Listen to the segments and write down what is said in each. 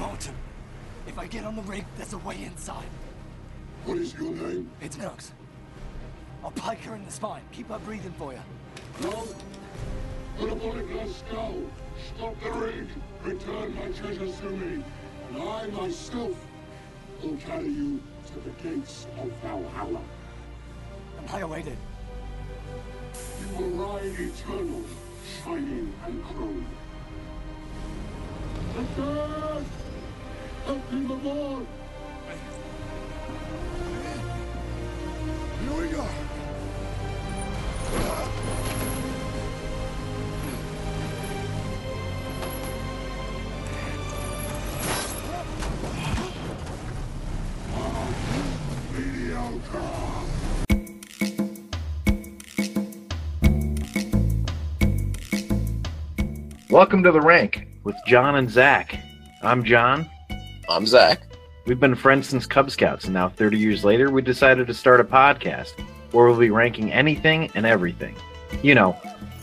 Morton. If I get on the rig, there's a way inside. What is your name? It's Nux. I'll pike her in the spine. Keep her breathing for you. No. Put a bullet in her skull. Stop the rig. Return my treasures to me. And I myself will carry you to the gates of Valhalla. Am I awaited? You will ride eternal, shining and chrome. Victor! Help! Here we. Welcome to the rank with John and Zac. I'm John. I'm Zac. We've been friends since Cub Scouts, and now 30 years later, we decided to start a podcast where we'll be ranking anything and everything. You know,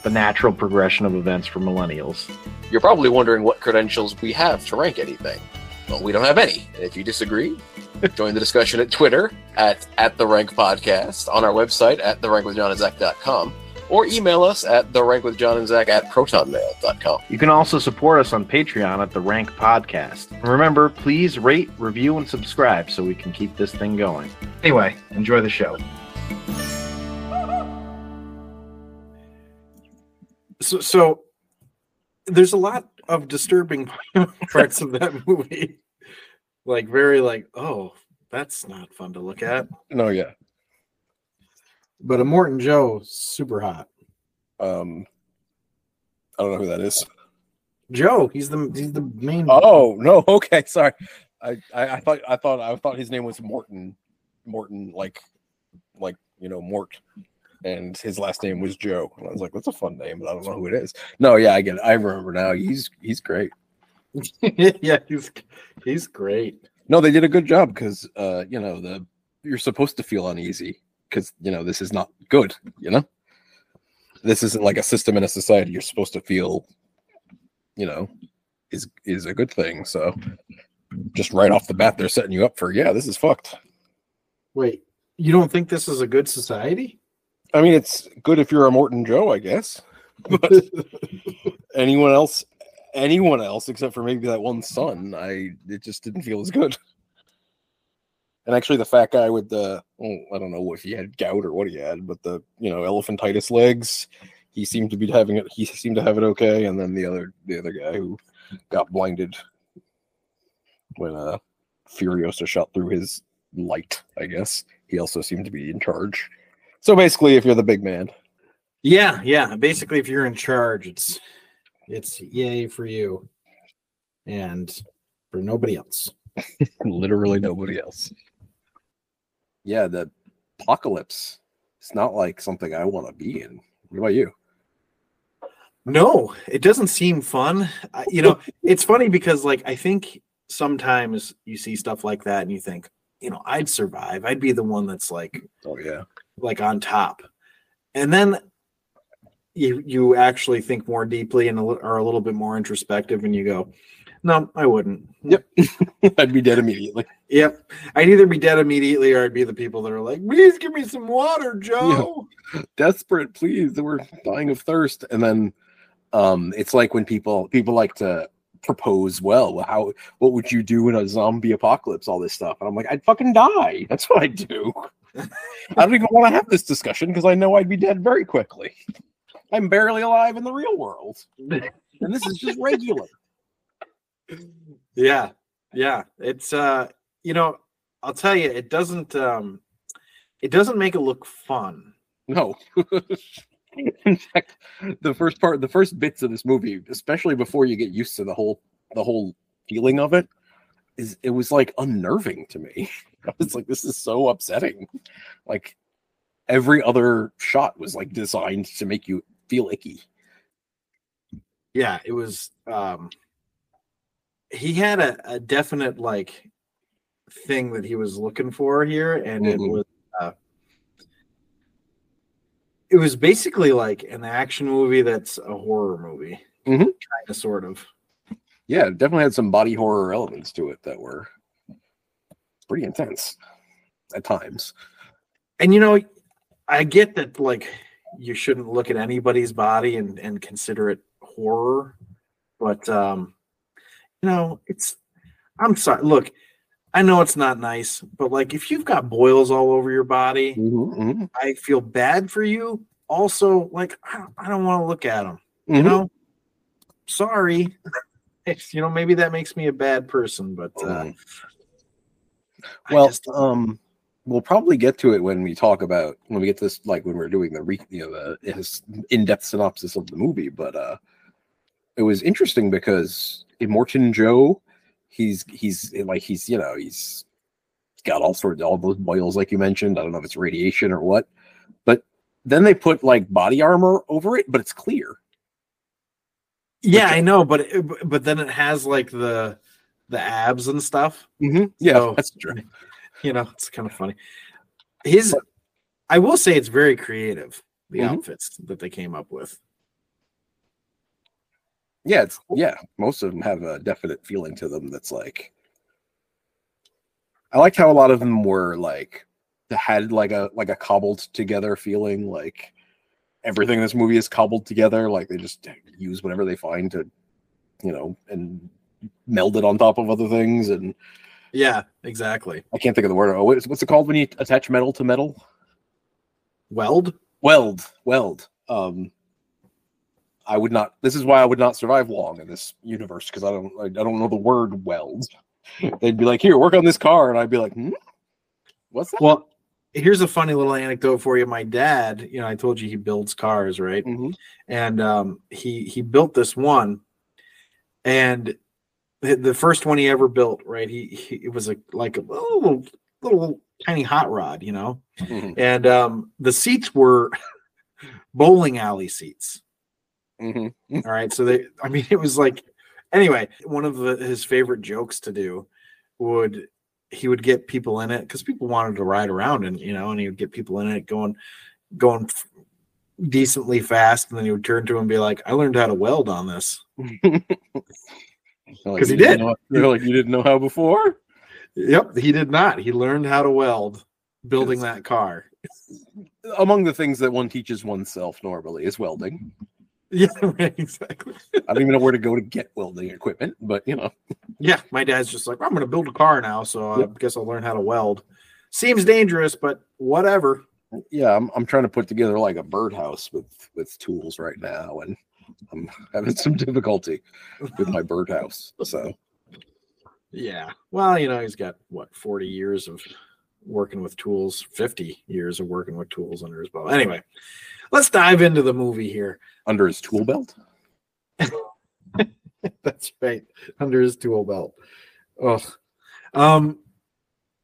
the natural progression of events for millennials. You're probably wondering what credentials we have to rank anything. Well, we don't have any. And if you disagree, join the discussion at Twitter at, at the Rank Podcast, on our website at therankWithJohnandZac.com, or email us at the rank with John and Zac at protonmail.com. You can also support us on Patreon at the Rank Podcast. And remember, please rate, review, and subscribe so we can keep this thing going. Anyway, enjoy the show. So, so there's a lot of disturbing parts of that movie. Like very like, oh, that's not fun to look at. No, yeah. But Immortan Joe, super hot. Um, I don't know who that is. Joe, he's the he's the main. Oh no, okay, sorry. I, I, I thought I thought I thought his name was Morton, Morton, like, like you know Mort, and his last name was Joe. And I was like, "What's a fun name?" But I don't know who it is. No, yeah, I get it. I remember now. He's he's great. yeah, he's he's great. No, they did a good job because uh, you know the you're supposed to feel uneasy because you know this is not good. You know, this isn't like a system in a society. You're supposed to feel, you know, is is a good thing. So just right off the bat, they're setting you up for yeah, this is fucked. Wait, you don't think this is a good society? I mean, it's good if you're Immortan Joe, I guess. But anyone else, anyone else except for maybe that one son, I it just didn't feel as good. And actually, the fat guy with the oh, I don't know if he had gout or what he had, but the you know elephantitis legs, he seemed to be having it. He seemed to have it okay. And then the other the other guy who got blinded when uh Furiosa shot through his light, I guess he also seemed to be in charge. So basically, if you're the big man, Yeah, yeah. Basically, if you're in charge, it's it's yay for you, and for nobody else. literally nobody else. Yeah, the apocalypse. It's not like something I want to be in. What about you? No, it doesn't seem fun. I- You know, it's funny because like I think sometimes you see stuff like that and you think, you know, I'd survive. I'd be the one that's like Oh yeah, like on top. And then you you actually think more deeply and are a little bit more introspective and you go, no, I wouldn't. Yep. I'd be dead immediately. Yep. I'd either be dead immediately or I'd be the people that are like, please give me some water, Joe. Desperate, please. We're dying of thirst. And then um it's like when people people like to propose, well, how what would you do in a zombie apocalypse, all this stuff. And I'm like, I'd fucking die. That's what I do. I don't even want to have this discussion because I know I'd be dead very quickly. I'm barely alive in the real world. And this is just regular. Yeah. Yeah. It's uh you know, I'll tell you, it doesn't um it doesn't make it look fun. No. In fact, the first part, the first bits of this movie, especially before you get used to the whole the whole feeling of it, is it was like unnerving to me. I was like, this is so upsetting. Like every other shot was like designed to make you feel icky. Yeah, it was um he had a, a definite like thing that he was looking for here, and it Mhm. was uh it was basically like an action movie that's a horror movie. mm-hmm. Kind of sort of. yeah, it definitely had some body horror elements to it that were pretty intense at times. and you know i get that like you shouldn't look at anybody's body and and consider it horror but um you know it's i'm sorry look i know it's not nice but like if you've got boils all over your body Mhm, i feel bad for you also like i don't, I don't want to look at them mhm, you know sorry you know maybe that makes me a bad person but uh Mhm. Well, just- um, we'll probably get to it when we talk about when we get this, like when we're doing the re, you know, the in-depth synopsis of the movie. But uh, it was interesting because Immortan Joe, he's he's like he's you know he's got all sorts of all those boils like you mentioned. I don't know if it's radiation or what, but then they put like body armor over it, but it's clear. yeah i know but it, but then it has like the the abs and stuff Mm-hmm. Yeah, So- that's true. you know it's kind of funny his i will say it's very creative the Mhm. outfits that they came up with Yeah, it's yeah. Most of them have a definite feeling to them that's like. I liked how a lot of them were like had like a like a cobbled together feeling, like everything in this movie is cobbled together. Like they just use whatever they find to, you know, and meld it on top of other things. And yeah exactly I can't think of the word. Oh, what's what's it called when you attach metal to metal? weld Weld, weld. Um, I would not. This is why I would not survive long in this universe because I don't. I, I don't know the word weld. They'd be like, "Here, work on this car," and I'd be like, hmm? "What's that?" well here's a funny little anecdote for you my dad you know i told you he builds cars right Mhm. and um he he built this one and the, the first one he ever built right he, he it was a like a little little tiny hot rod you know Mhm. and um the seats were bowling alley seats Mhm. all right so they i mean it was like anyway one of the, his favorite jokes to do would he would get people in it because people wanted to ride around and you know and he would get people in it going going decently fast and then he would turn to him and be like i learned how to weld on this Like, 'Cause he did. know- You're like you didn't know how before. yep he did not he learned how to weld building that car Among the things that one teaches oneself normally is welding. yeah right, exactly I don't even know where to go to get welding equipment, but you know, yeah my dad's just like i'm gonna build a car now so i guess i'll learn how to weld seems dangerous but whatever yeah, I'm I'm trying to put together like a birdhouse with with tools right now, and I'm having some difficulty with my birdhouse. So Yeah. Well, you know, he's got what, 40 years of working with tools, 50 years of working with tools under his belt. Anyway, let's dive into the movie here. under his tool belt. That's right. Under his tool belt. Ugh. Um,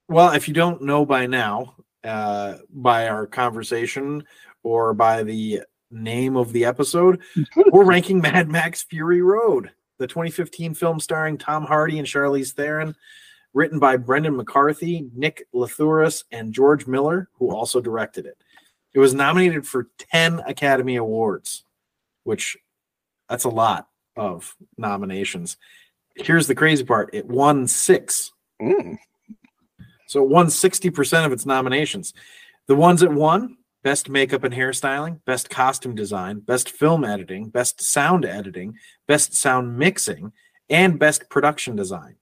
well, if you don't know by now, uh, by our conversation or by the name of the episode, we're ranking Mad Max Fury Road, the 2015 film starring Tom Hardy and Charlize Theron, written by Brendan McCarthy, Nick Lathouris, and George Miller, who also directed it. It was nominated for 10 Academy Awards, which that's a lot of nominations. Here's the crazy part it won six. Mm. So it won 60% of its nominations. The ones it won Best Makeup and Hairstyling, Best Costume Design, Best Film Editing, Best Sound Editing, Best Sound Mixing, and Best Production Design.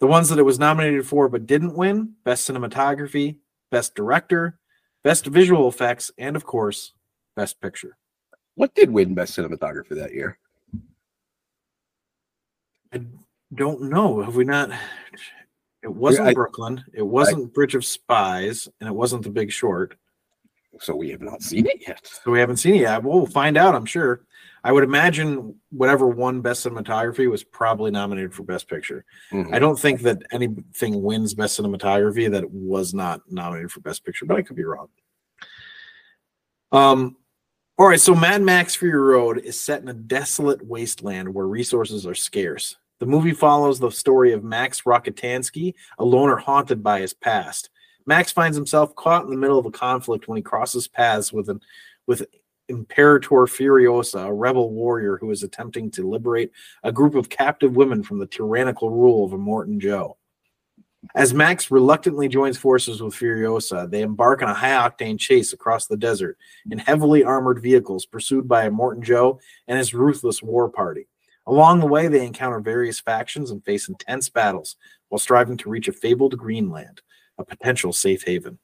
The ones that it was nominated for but didn't win Best Cinematography, Best Director, Best Visual Effects, and of course, Best Picture. What did win best cinematography that year? I don't know. Have we not? It wasn't I- Brooklyn. It wasn't Bridge of Spies, and it wasn't The Big Short. So we have not seen it yet. So we haven't seen it yet. We'll find out, I'm sure. I would imagine whatever won Best Cinematography was probably nominated for Best Picture. Mhm. I don't think that anything wins Best Cinematography that was not nominated for Best Picture, but I could be wrong. Um, all right, so Mad Max Fury Road is set in a desolate wasteland where resources are scarce. The movie follows the story of Max Rockatansky, a loner haunted by his past. Max finds himself caught in the middle of a conflict when he crosses paths with an with Imperator Furiosa, a rebel warrior who is attempting to liberate a group of captive women from the tyrannical rule of Immortan Joe. As Max reluctantly joins forces with Furiosa, they embark on a high octane chase across the desert in heavily armored vehicles pursued by Immortan Joe and his ruthless war party. Along the way, they encounter various factions and face intense battles while striving to reach a fabled Greenland, a potential safe haven.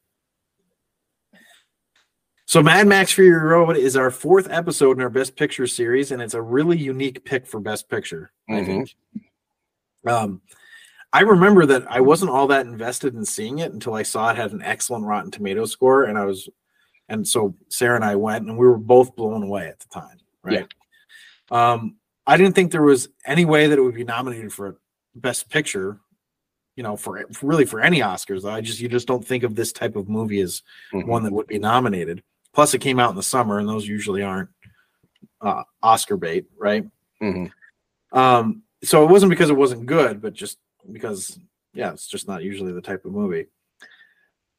So, Mad Max Fury Road is our fourth episode in our Best Picture series, and it's a really unique pick for Best Picture. I Mhm. think. Um, I remember that I wasn't all that invested in seeing it until I saw it had an excellent Rotten Tomato score, and I was, and so Sarah and I went, and we were both blown away at the time. Right. Um, I didn't think there was any way that it would be nominated for Best Picture. You know, for, really for any Oscars. I just you just don't think of this type of movie as Mhm. one that would be nominated. Plus, it came out in the summer, and those usually aren't uh, Oscar bait, right? Mhm. Um, so it wasn't because it wasn't good, but just because, yeah, it's just not usually the type of movie.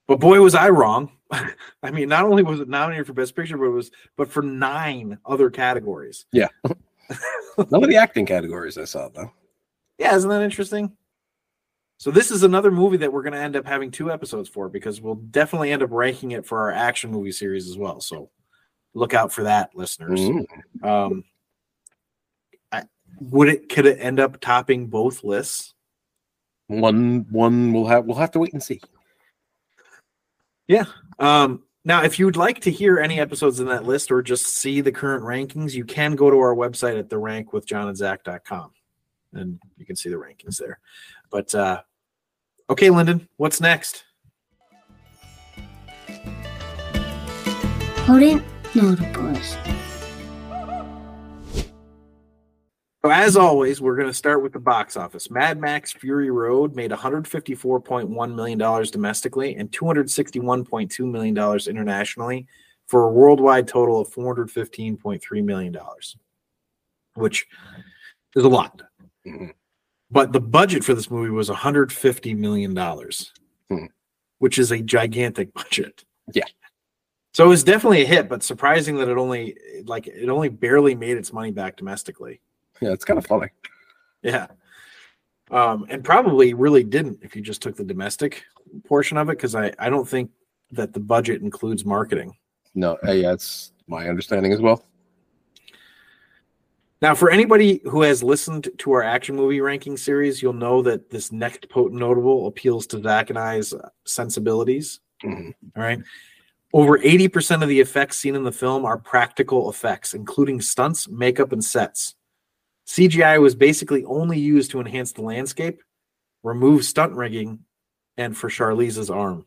But boy, was I wrong. I mean, not only was it nominated for Best Picture, but it was but for nine other categories. Yeah, none of the acting categories I saw though. Yeah, isn't that interesting? So this is another movie that we're going to end up having two episodes for because we'll definitely end up ranking it for our action movie series as well. So look out for that, listeners. Mhm. Um, I, would it could it end up topping both lists? One one we'll have we'll have to wait and see. Yeah. Um, now, if you would like to hear any episodes in that list or just see the current rankings, you can go to our website at the rank with John and Zac.com and you can see the rankings there. But uh okay, Lyndon, what's next? Potent notables. So as always, we're going to start with the box office. Mad Max Fury Road made $154.1 million domestically and $261.2 million internationally for a worldwide total of $415.3 million, which is a lot. Mhm. But the budget for this movie was $150 million, Mhm. which is a gigantic budget. Yeah. So it was definitely a hit, but surprising that it only like it only barely made its money back domestically. Yeah, it's kind of funny. Yeah. Um, and probably really didn't if you just took the domestic portion of it, because I, I don't think that the budget includes marketing. No, uh, yeah, it's my understanding as well. Now, for anybody who has listened to our action movie ranking series, you'll know that this next potent notable appeals to Zac and I's sensibilities. Mhm. All right. Over 80% of the effects seen in the film are practical effects, including stunts, makeup, and sets. CGI was basically only used to enhance the landscape, remove stunt rigging, and for Charlize's arm.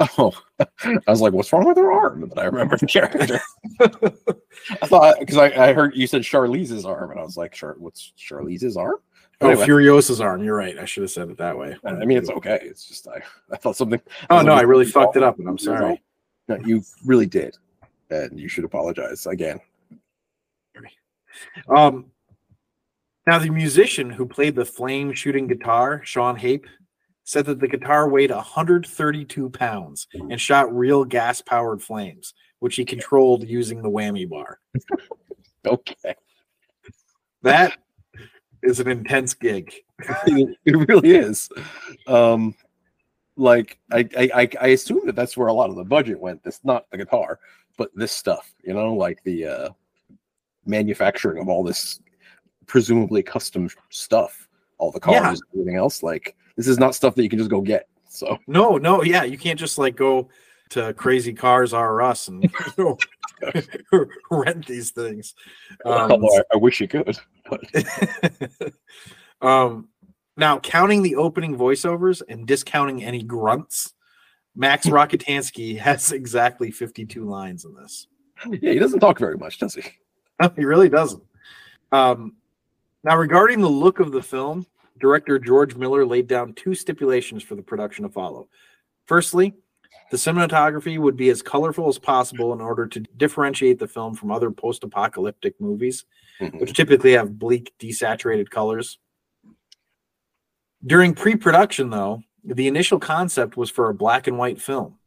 Oh, I was like, "What's wrong with her arm?" And then I remember the character. I thought because I, I heard you said Charlize's arm, and I was like, "Char, what's Charlize's arm?" Oh, Anyway. Furiosa's arm. You're right. I should have said it that way. I mean, it's okay. It's just I, I thought something. Oh no, I really fucked it up, and I'm sorry. No, you really did, and you should apologize again. Um, now the musician who played the flame shooting guitar, Sean Hape, said that the guitar weighed 132 pounds and shot real gas powered flames, which he controlled using the whammy bar. Okay, That is an intense gig. it, really is. Um, like I, I, I, assume that that's where a lot of the budget went. This not the guitar, but this stuff. You know, like the uh, manufacturing of all this presumably custom stuff, all the cars, Yeah. and everything else. Like this is not stuff that you can just go get. So No, no, yeah, you can't just like go to Crazy Cars R Us and rent these things. Um, I, I wish you could. Um, now, counting the opening voiceovers and discounting any grunts, Max Rockatansky has exactly 52 lines in this. yeah, he doesn't talk very much, does he? No, he really doesn't. Um, now, regarding the look of the film, director George Miller laid down two stipulations for the production to follow. Firstly, the cinematography would be as colorful as possible in order to differentiate the film from other post apocalyptic movies, Mhm. which typically have bleak, desaturated colors. During pre production, though, the initial concept was for a black and white film.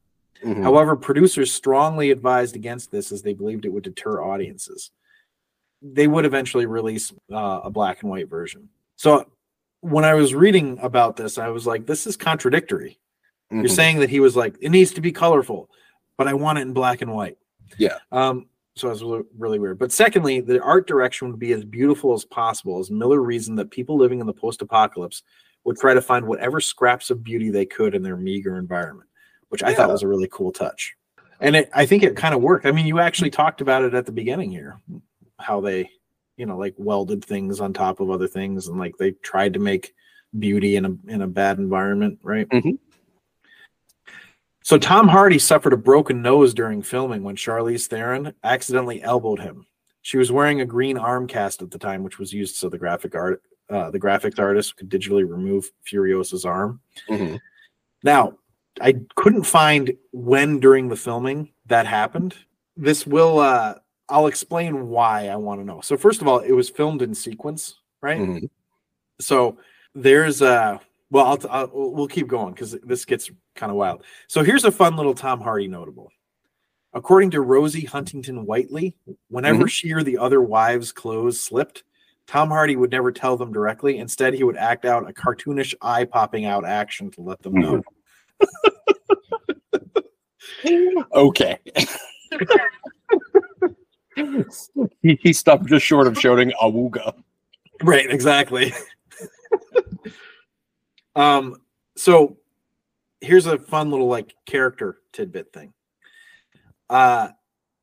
Mhm. However, producers strongly advised against this as they believed it would deter audiences. They would eventually release uh, a black and white version. So when I was reading about this, I was like, this is contradictory. You're Mhm. saying that he was like, it needs to be colorful, but I want it in black and white. Yeah. Um, so it was really, really weird. But secondly, the art direction would be as beautiful as possible, as Miller reasoned that people living in the post apocalypse would try to find whatever scraps of beauty they could in their meager environment, which I thought was a really cool touch. And it, I think it kind of worked. I mean, you actually talked about it at the beginning here, how they, you know, like welded things on top of other things, and like they tried to make beauty in a in a bad environment, right? Mhm. So Tom Hardy suffered a broken nose during filming when Charlize Theron accidentally elbowed him. She was wearing a green arm cast at the time, which was used so the graphic art uh, the graphics artist could digitally remove Furiosa's arm. Mhm. Now, I couldn't find when during the filming that happened. This will uh I'll explain why I want to know. So first of all, it was filmed in sequence, right? Mhm. So there's a well I'll, I'll we'll keep going because this gets kind of wild. So here's a fun little Tom Hardy notable. According to Rosie Huntington Whiteley, whenever she or the other wives' clothes slipped, Tom Hardy would never tell them directly. Instead, he would act out a cartoonish eye popping out action to let them know. Okay. he, he stopped just short of shouting awooga. Right, exactly. um, so here's a fun little like character tidbit thing. Uh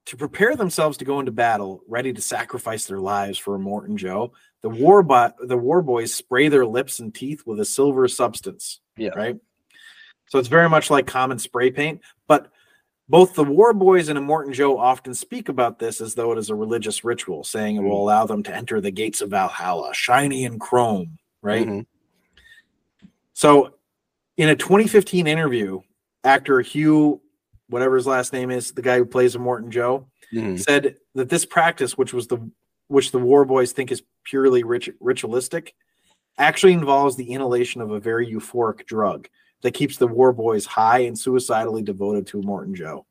to prepare themselves to go into battle, ready to sacrifice their lives for Morton Joe, the war bo- the war boys spray their lips and teeth with a silver substance. Yeah. Right. So it's very much like common spray paint, both the war boys and Immortan Joe often speak about this as though it is a religious ritual, saying it will allow them to enter the gates of Valhalla, shiny and chrome, right? Mhm. So, in a 2015 interview, actor Hugh, whatever his last name is, the guy who plays Immortan Joe, Mhm. said that this practice, which was the which the war boys think is purely rit- ritualistic, actually involves the inhalation of a very euphoric drug that keeps the war boys high and suicidally devoted to Morton Joe.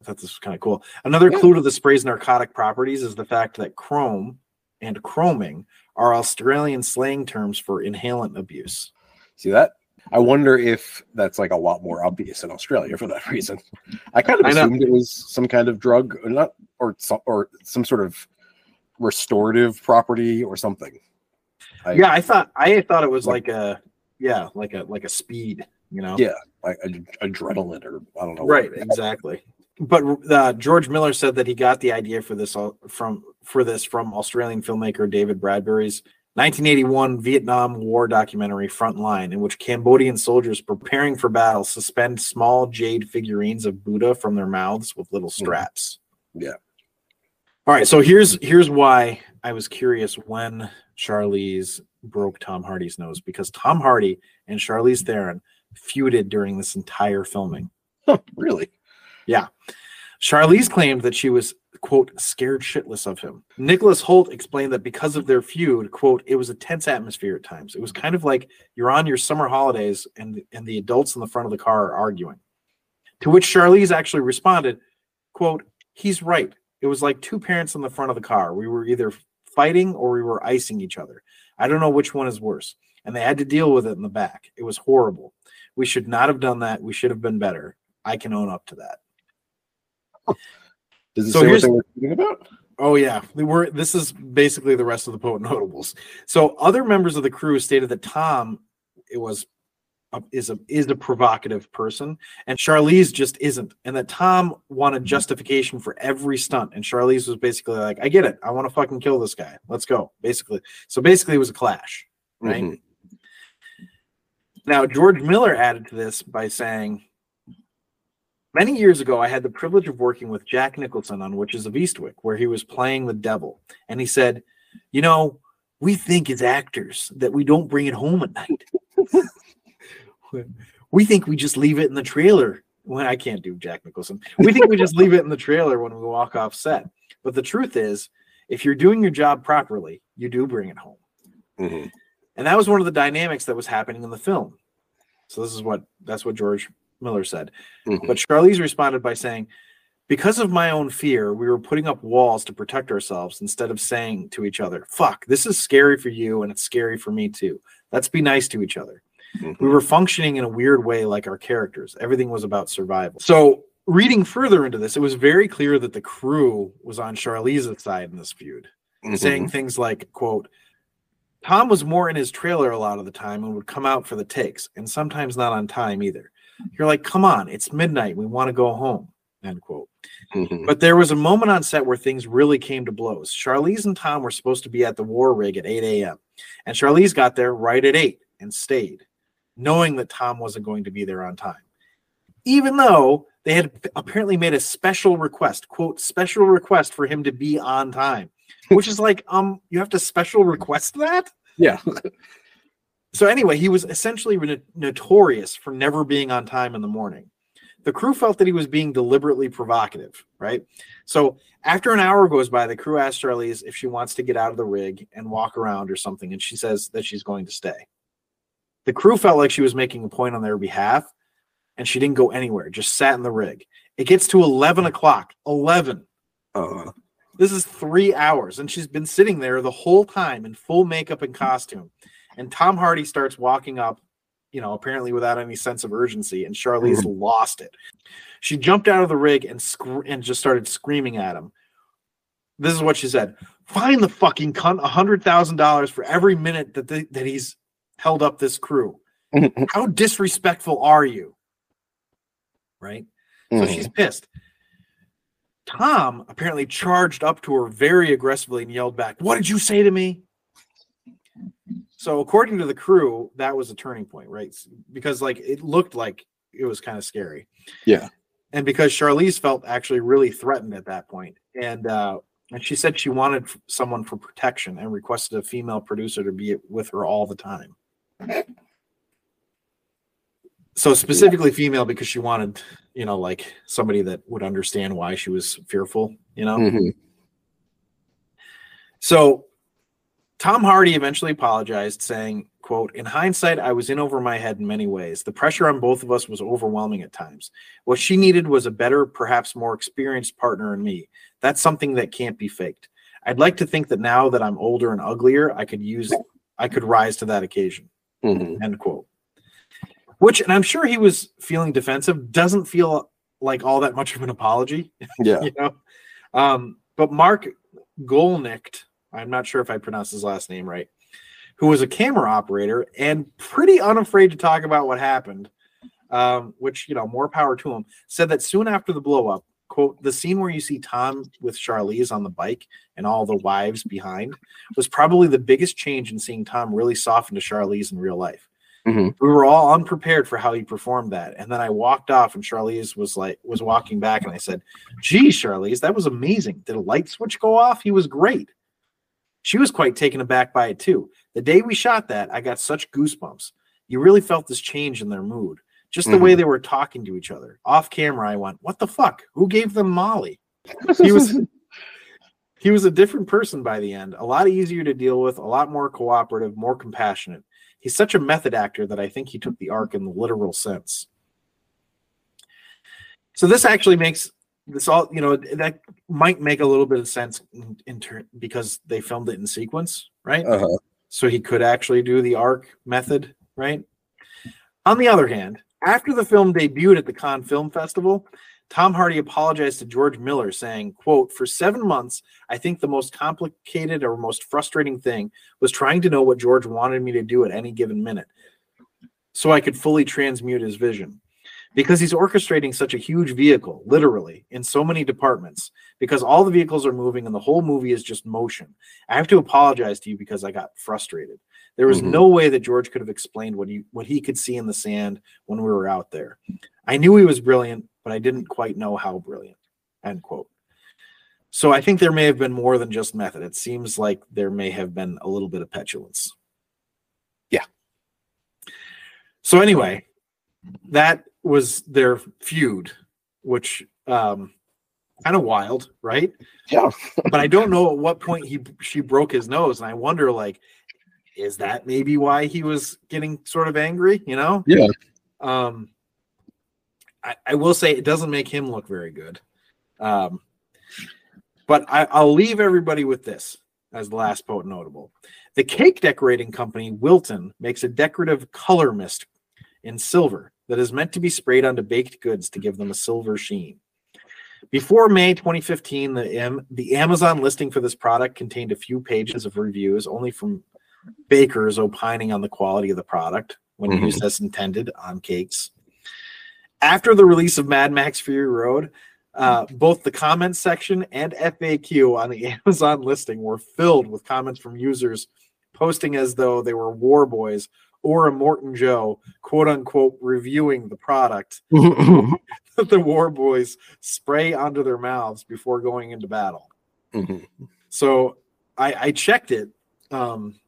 I thought this was kind of cool. Another Yeah. clue to the spray's narcotic properties is the fact that chrome and chroming are Australian slang terms for inhalant abuse. See that? I wonder if that's like a lot more obvious in Australia for that reason. I kind of assumed it was some kind of drug, or not, or some, or some sort of restorative property or something. I- yeah, I thought I thought it was like a yeah, like a like a speed, you know. Yeah, like ad- adrenaline, or I don't know. Right, exactly. But uh, George Miller said that he got the idea for this al- from for this from Australian filmmaker David Bradbury's 1981 Vietnam War documentary Frontline, in which Cambodian soldiers preparing for battle suspend small jade figurines of Buddha from their mouths with little straps. Yeah. All right, so here's here's why I was curious when Charlize broke Tom Hardy's nose because Tom Hardy and Charlize Theron feuded during this entire filming. really. Yeah. Charlize claimed that she was, quote, scared shitless of him. Nicholas Hoult explained that because of their feud, quote, it was a tense atmosphere at times. It was kind of like you're on your summer holidays and, and the adults in the front of the car are arguing. To which Charlize actually responded, quote, he's right. It was like two parents in the front of the car. We were either fighting or we were icing each other. I don't know which one is worse. And they had to deal with it in the back. It was horrible. We should not have done that. We should have been better. I can own up to that. Does it So say what they were shooting about? Oh yeah, we were. This is basically the rest of the poet notables. So other members of the crew stated that Tom, it was, is a is a provocative person, and Charlize just isn't, and that Tom wanted justification for every stunt, and Charlize was basically like, "I get it. I want to fucking kill this guy. Let's go." Basically, so basically, it was a clash, right? Mhm. Now, George Miller added to this by saying, Many years ago, I had the privilege of working with Jack Nicholson on Witches of Eastwick, where he was playing the devil. And he said, You know, we think as actors that we don't bring it home at night. we think we just leave it in the trailer. When I can't do Jack Nicholson, we think we just leave it in the trailer when we walk off set. But the truth is, if you're doing your job properly, you do bring it home. Mhm. And that was one of the dynamics that was happening in the film. So this is what that's what George Miller said. Mhm. But Charlize responded by saying, Because of my own fear, we were putting up walls to protect ourselves instead of saying to each other, Fuck, this is scary for you and it's scary for me too. Let's be nice to each other. Mhm. We were functioning in a weird way like our characters. Everything was about survival. So, reading further into this, it was very clear that the crew was on Charlize's side in this feud saying Mhm. things like quote tom was more in his trailer a lot of the time and would come out for the takes and sometimes not on time either you're like come on it's midnight we want to go home end quote Mhm. but there was a moment on set where things really came to blows charlize and tom were supposed to be at the war rig at 8 a.m and charlize got there right at 8 and stayed knowing that tom wasn't going to be there on time. Even though they had apparently made a special request quote special request for him to be on time which is like um you have to special request that? Yeah. so anyway he was essentially no- notorious for never being on time in the morning. The crew felt that he was being deliberately provocative right? So after an hour goes by the crew asks charlize if she wants to get out of the rig and walk around or something and she says that she's going to stay the crew felt like she was making a point on their behalf and she didn't go anywhere just sat in the rig it gets to 11 o'clock 11 Uh, this is three hours, and she's been sitting there the whole time in full makeup and costume. And Tom Hardy starts walking up, you know, apparently without any sense of urgency, and Charlize lost it. She jumped out of the rig and scr- and just started screaming at him. This is what she said: "Find the fucking cunt a hundred thousand dollars for every minute that they, that he's held up this crew. How disrespectful are you?" Right. So she's pissed. Tom apparently charged up to her very aggressively and yelled back, What did you say to me? So, according to the crew, that was a turning point, right? Because, like, it looked like it was kind of scary. Yeah. And because Charlize felt actually really threatened at that. And, uh, and she said she wanted someone for protection and requested a female producer to be with her all the time. So specifically female because she wanted, you know, like somebody that would understand why she was fearful, you know. Mhm. So Tom Hardy eventually apologized, saying, quote, In hindsight, I was in over my head in many ways. The pressure on both of us was overwhelming at times. What she needed was a better, perhaps more experienced partner in me. That's something that can't be faked. I'd like to think that now that I'm older and uglier, I could use I could rise to that occasion. Mhm. End quote. Which, and I'm sure he was feeling defensive, doesn't feel like all that much of an apology Yeah. you know. Um, but Mark Goellnicht, I'm not sure if I pronounced his last name right, who was a camera operator and pretty unafraid to talk about what happened, um, which you know, more power to him, said that soon after the blow up, quote, the scene where you see Tom with Charlize on the bike and all the wives behind was probably the biggest change in seeing Tom really soften to Charlize in real life. Mhm. We were all unprepared for how he performed that. And then I walked off and Charlize was like was walking back and I said, Gee, Charlize, that was amazing. Did a light switch go off? He was great. She was quite taken aback by it too. The day we shot that, I got such goosebumps. You really felt this change in their mood. Just the way they were talking to each other. Off camera, I went, What the fuck? Who gave them Molly? He was he was a different person by the end, a lot easier to deal with, a lot more cooperative, more compassionate. He's such a method actor that I think he took the arc in the literal sense. So this actually makes this all you know that might make a little bit of sense in, in ter- because they filmed it in sequence, right? Uh-huh. So he could actually do the arc method, right? On the other hand, after the film debuted at the Cannes Film Festival, Tom Hardy apologized to George Miller, saying, quote, For seven months, I think the most complicated or most frustrating thing was trying to know what George wanted me to do at any given minute so I could fully transmute his vision. Because he's orchestrating such a huge vehicle, literally, in so many departments, because all the vehicles are moving and the whole movie is just motion. I have to apologize to you because I got frustrated. There was Mhm. no way that George could have explained what he what he could see in the sand when we were out there. I knew he was brilliant, but I didn't quite know how brilliant. End quote. So I think there may have been more than just method. It seems like there may have been a little bit of petulance. Yeah. So anyway, that was their feud, which um kind of wild, right? Yeah. but I don't know at what point he she broke his nose, and I wonder like, is that maybe why he was getting sort of angry? You know? Yeah. Um. I, I will say it doesn't make him look very good. Um, but I, I'll leave everybody with this as the last potent notable. The cake decorating company Wilton makes a decorative color mist in silver that is meant to be sprayed onto baked goods to give them a silver sheen. Before May 2015, the, Am- the Amazon listing for this product contained a few pages of reviews, only from bakers opining on the quality of the product when Mhm. used as intended on cakes. After the release of Mad Max Fury Road, uh, both the comments section and FAQ on the Amazon listing were filled with comments from users posting as though they were war boys or Immortan Joe, quote unquote, reviewing the product that the war boys spray onto their mouths before going into battle. Mhm. So I, I checked it um,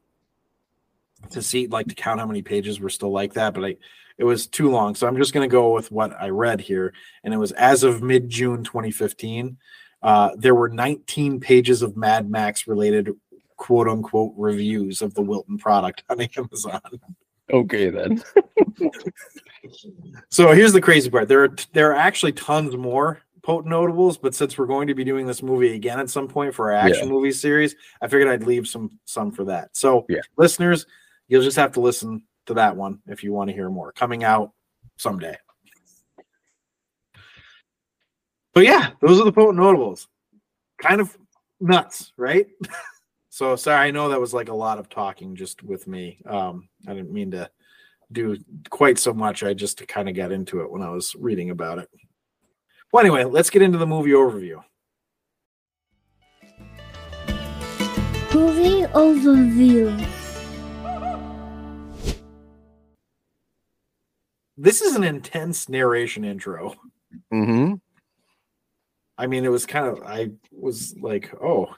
to see, like, to count how many pages were still like that, but I it was too long. So I'm just going to go with what I read here, and it was as of mid June 2015. Uh, there were 19 pages of Mad Max related quote unquote reviews of the Wilton product on Amazon. Okay then. So here's the crazy part. There are there are actually tons more potent notables, but since we're going to be doing this movie again at some point for our action movie series, I figured I'd leave some some for that. So Yeah. listeners, you'll just have to listen to that one if you want to hear more. Coming out someday. But yeah, those are the potent notables. Kind of nuts, right? so sorry, I know that was like a lot of talking just with me. Um, I didn't mean to do quite so much. I just kind of got into it when I was reading about it. Well, anyway, let's get into the movie overview. Movie overview. This is an intense narration intro. hmm I mean, it was kind of I was like, oh,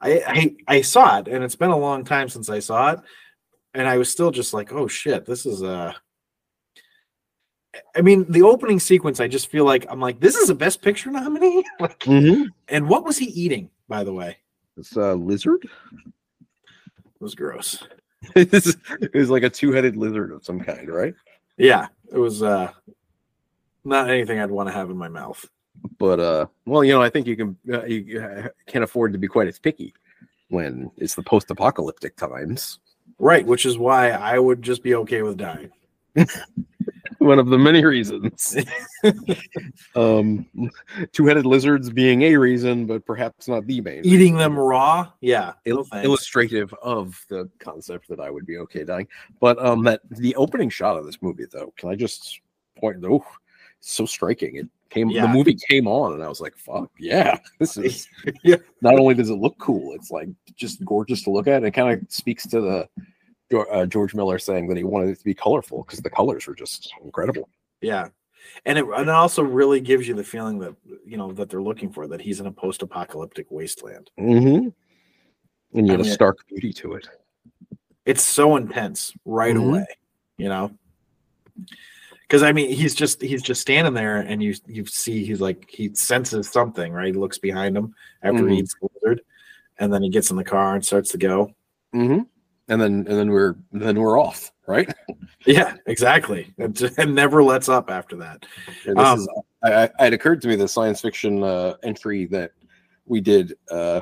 I I I saw it, and it's been a long time since I saw it, and I was still just like, oh shit, this is a. I mean, the opening sequence, I just feel like I'm like, this is a Best Picture nominee. like, hmm and what was he eating, by the way? It's a lizard. It was gross. It was like a two-headed lizard of some kind, right? Yeah, it was uh not anything I'd want to have in my mouth. But uh, well, you know, I think you can uh, you uh, can't afford to be quite as picky when it's the post-apocalyptic times. Right, which is why I would just be okay with dying. One of the many reasons. um, two-headed lizards being a reason, but perhaps not the main. Eating them raw, yeah. no il- thanks. illustrative of the concept that I would be okay dying. But um, that the opening shot of this movie, though, can I just point? Oh, so striking! It came. Yeah. The movie came on, and I was like, "Fuck yeah!" This is. Yeah. Not only does it look cool, it's like just gorgeous to look at. It kind of speaks to the Geor- uh, George Miller saying that he wanted it to be colorful because the colors were just incredible. Yeah. And it, and it also really gives you the feeling that you know that they're looking for that he's in a post-apocalyptic wasteland. Mm-hmm. And you I had a mean- stark beauty to it. It's so intense right Mhm. away, you know. Because I mean, he's just he's just standing there, and you you see he's like he senses something, right? He looks behind him after Mhm. he eats the lizard, and then he gets in the car and starts to go. Mm-hmm. And then and then we're then we're off, right? Yeah, exactly, It, and never lets up after that. Um, is, I, I, it occurred to me the science fiction uh, entry that we did uh,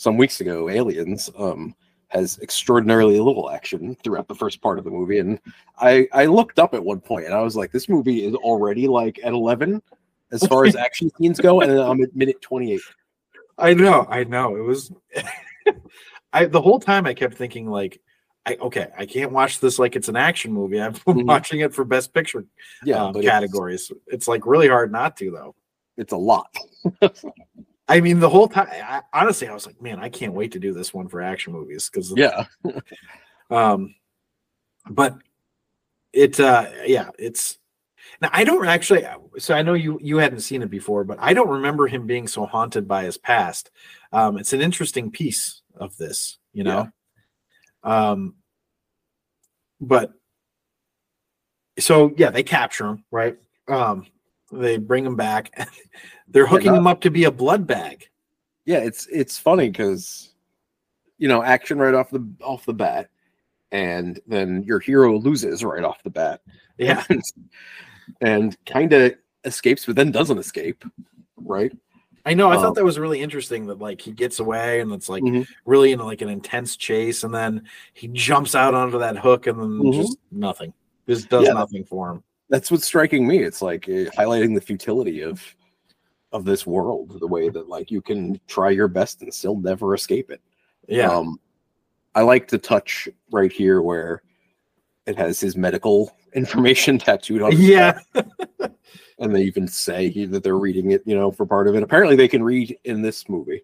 some weeks ago, Aliens, um, has extraordinarily little action throughout the first part of the movie. And I, I looked up at one point and I was like, this movie is already like at 11 as far as action scenes go. And I'm at minute 28. I know, I know. It was I the whole time I kept thinking like I okay, I can't watch this like it's an action movie. I'm Mhm. watching it for best picture Yeah, um, but it's, categories. It's, like really hard not to though. it's a lot. I mean, the whole time I, honestly I was like, man, I can't wait to do this one for action movies because Yeah. um but it uh yeah, it's now I don't actually so I know you you hadn't seen it before, but I don't remember him being so haunted by his past. Um it's an interesting piece of this, you know. Um but so yeah, they capture him, right? Um they bring him back. They're hooking no- him up to be a blood bag. yeah it's it's funny because you know action right off the off the bat and then your hero loses right off the bat Yeah. and kind of escapes, but then doesn't escape, right? I know. I Um, thought that was really interesting that like he gets away and it's like Mhm. really in like an intense chase, and then he jumps out onto that hook and then Mhm. just nothing. Just does Yeah. nothing for him. That's what's striking me. It's like uh, highlighting the futility of of this world, the way that like you can try your best and still never escape it. Yeah. Um, I like the touch right here where it has his medical information tattooed on. yeah. back, and they even say that they're reading it, you know, for part of it. Apparently, they can read in this movie.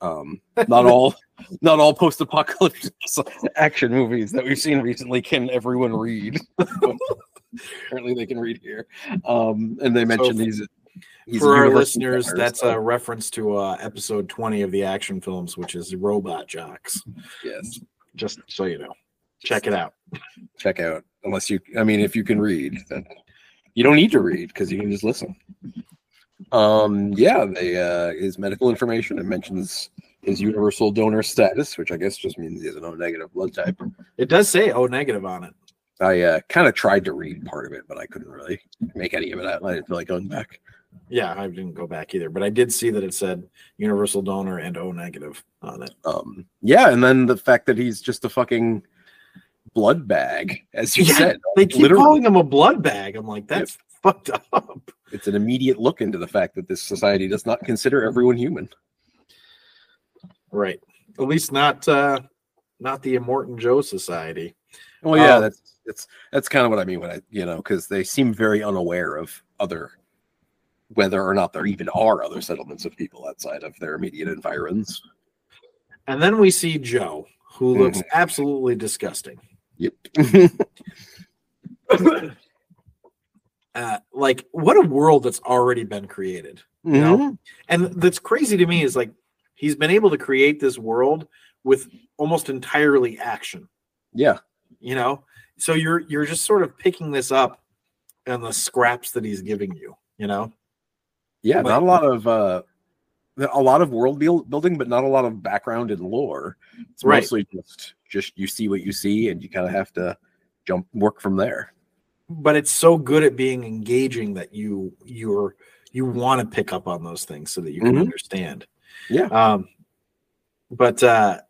Um, not all, not all post-apocalyptic action movies that we've seen recently can everyone read. Apparently, they can read here. Um, and they mentioned So, he's, he's For our listeners, donor, that's so, a reference to uh, episode 20 of the action films, which is Robot Jox. yes. Just so you know. Check it out. check out unless you i mean if you can read then you don't need to read because you can just listen um yeah they uh his medical information it mentions his universal donor status which i guess just means he has an o negative blood type It does say O negative on it. i uh kind of tried to read part of it but i couldn't really make any of it out i didn't feel like going back Yeah, I didn't go back either, but I did see that it said universal donor and O negative on it. um yeah and then the fact that he's just a fucking blood bag as you Yeah, said They keep literally. calling him a blood bag. I'm like, that's fucked up. it's an immediate look into the fact that this society does not consider everyone human Right. At least not uh not the Immortan Joe Society. Well, yeah, Um, that's that's that's kind of what I mean when I you know because they seem very unaware of other whether or not there even are other settlements of people outside of their immediate environs. And then we see Joe, who looks Mm-hmm. absolutely disgusting. Yep. Uh, like what a world that's already been created. Mhm. know? And that's crazy to me is like he's been able to create this world with almost entirely action. Yeah. You know, so you're you're just sort of picking this up and the scraps that he's giving you. You know, Yeah. Like- Not a lot of uh a lot of world building, but not a lot of background and lore. It's Right. mostly just just you see what you see, and you kind of have to jump work from there. but it's so good at being engaging that you you're you want to pick up on those things so that you can Mhm. understand. Yeah. Um, but uh,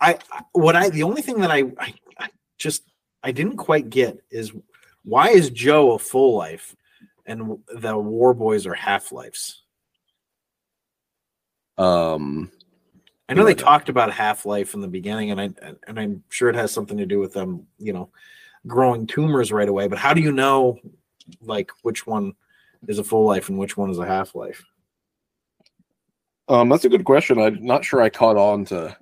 I I- what I the only thing that I, I I just I didn't quite get is why is Joe a full life and the War Boys are half lives? Um. I know they Yeah. talked about half life in the beginning, and I and I'm sure it has something to do with them, you know, growing tumors right away. But how do you know, like, which one is a full life and which one is a half life? Um, that's a good question. I'm not sure I caught on to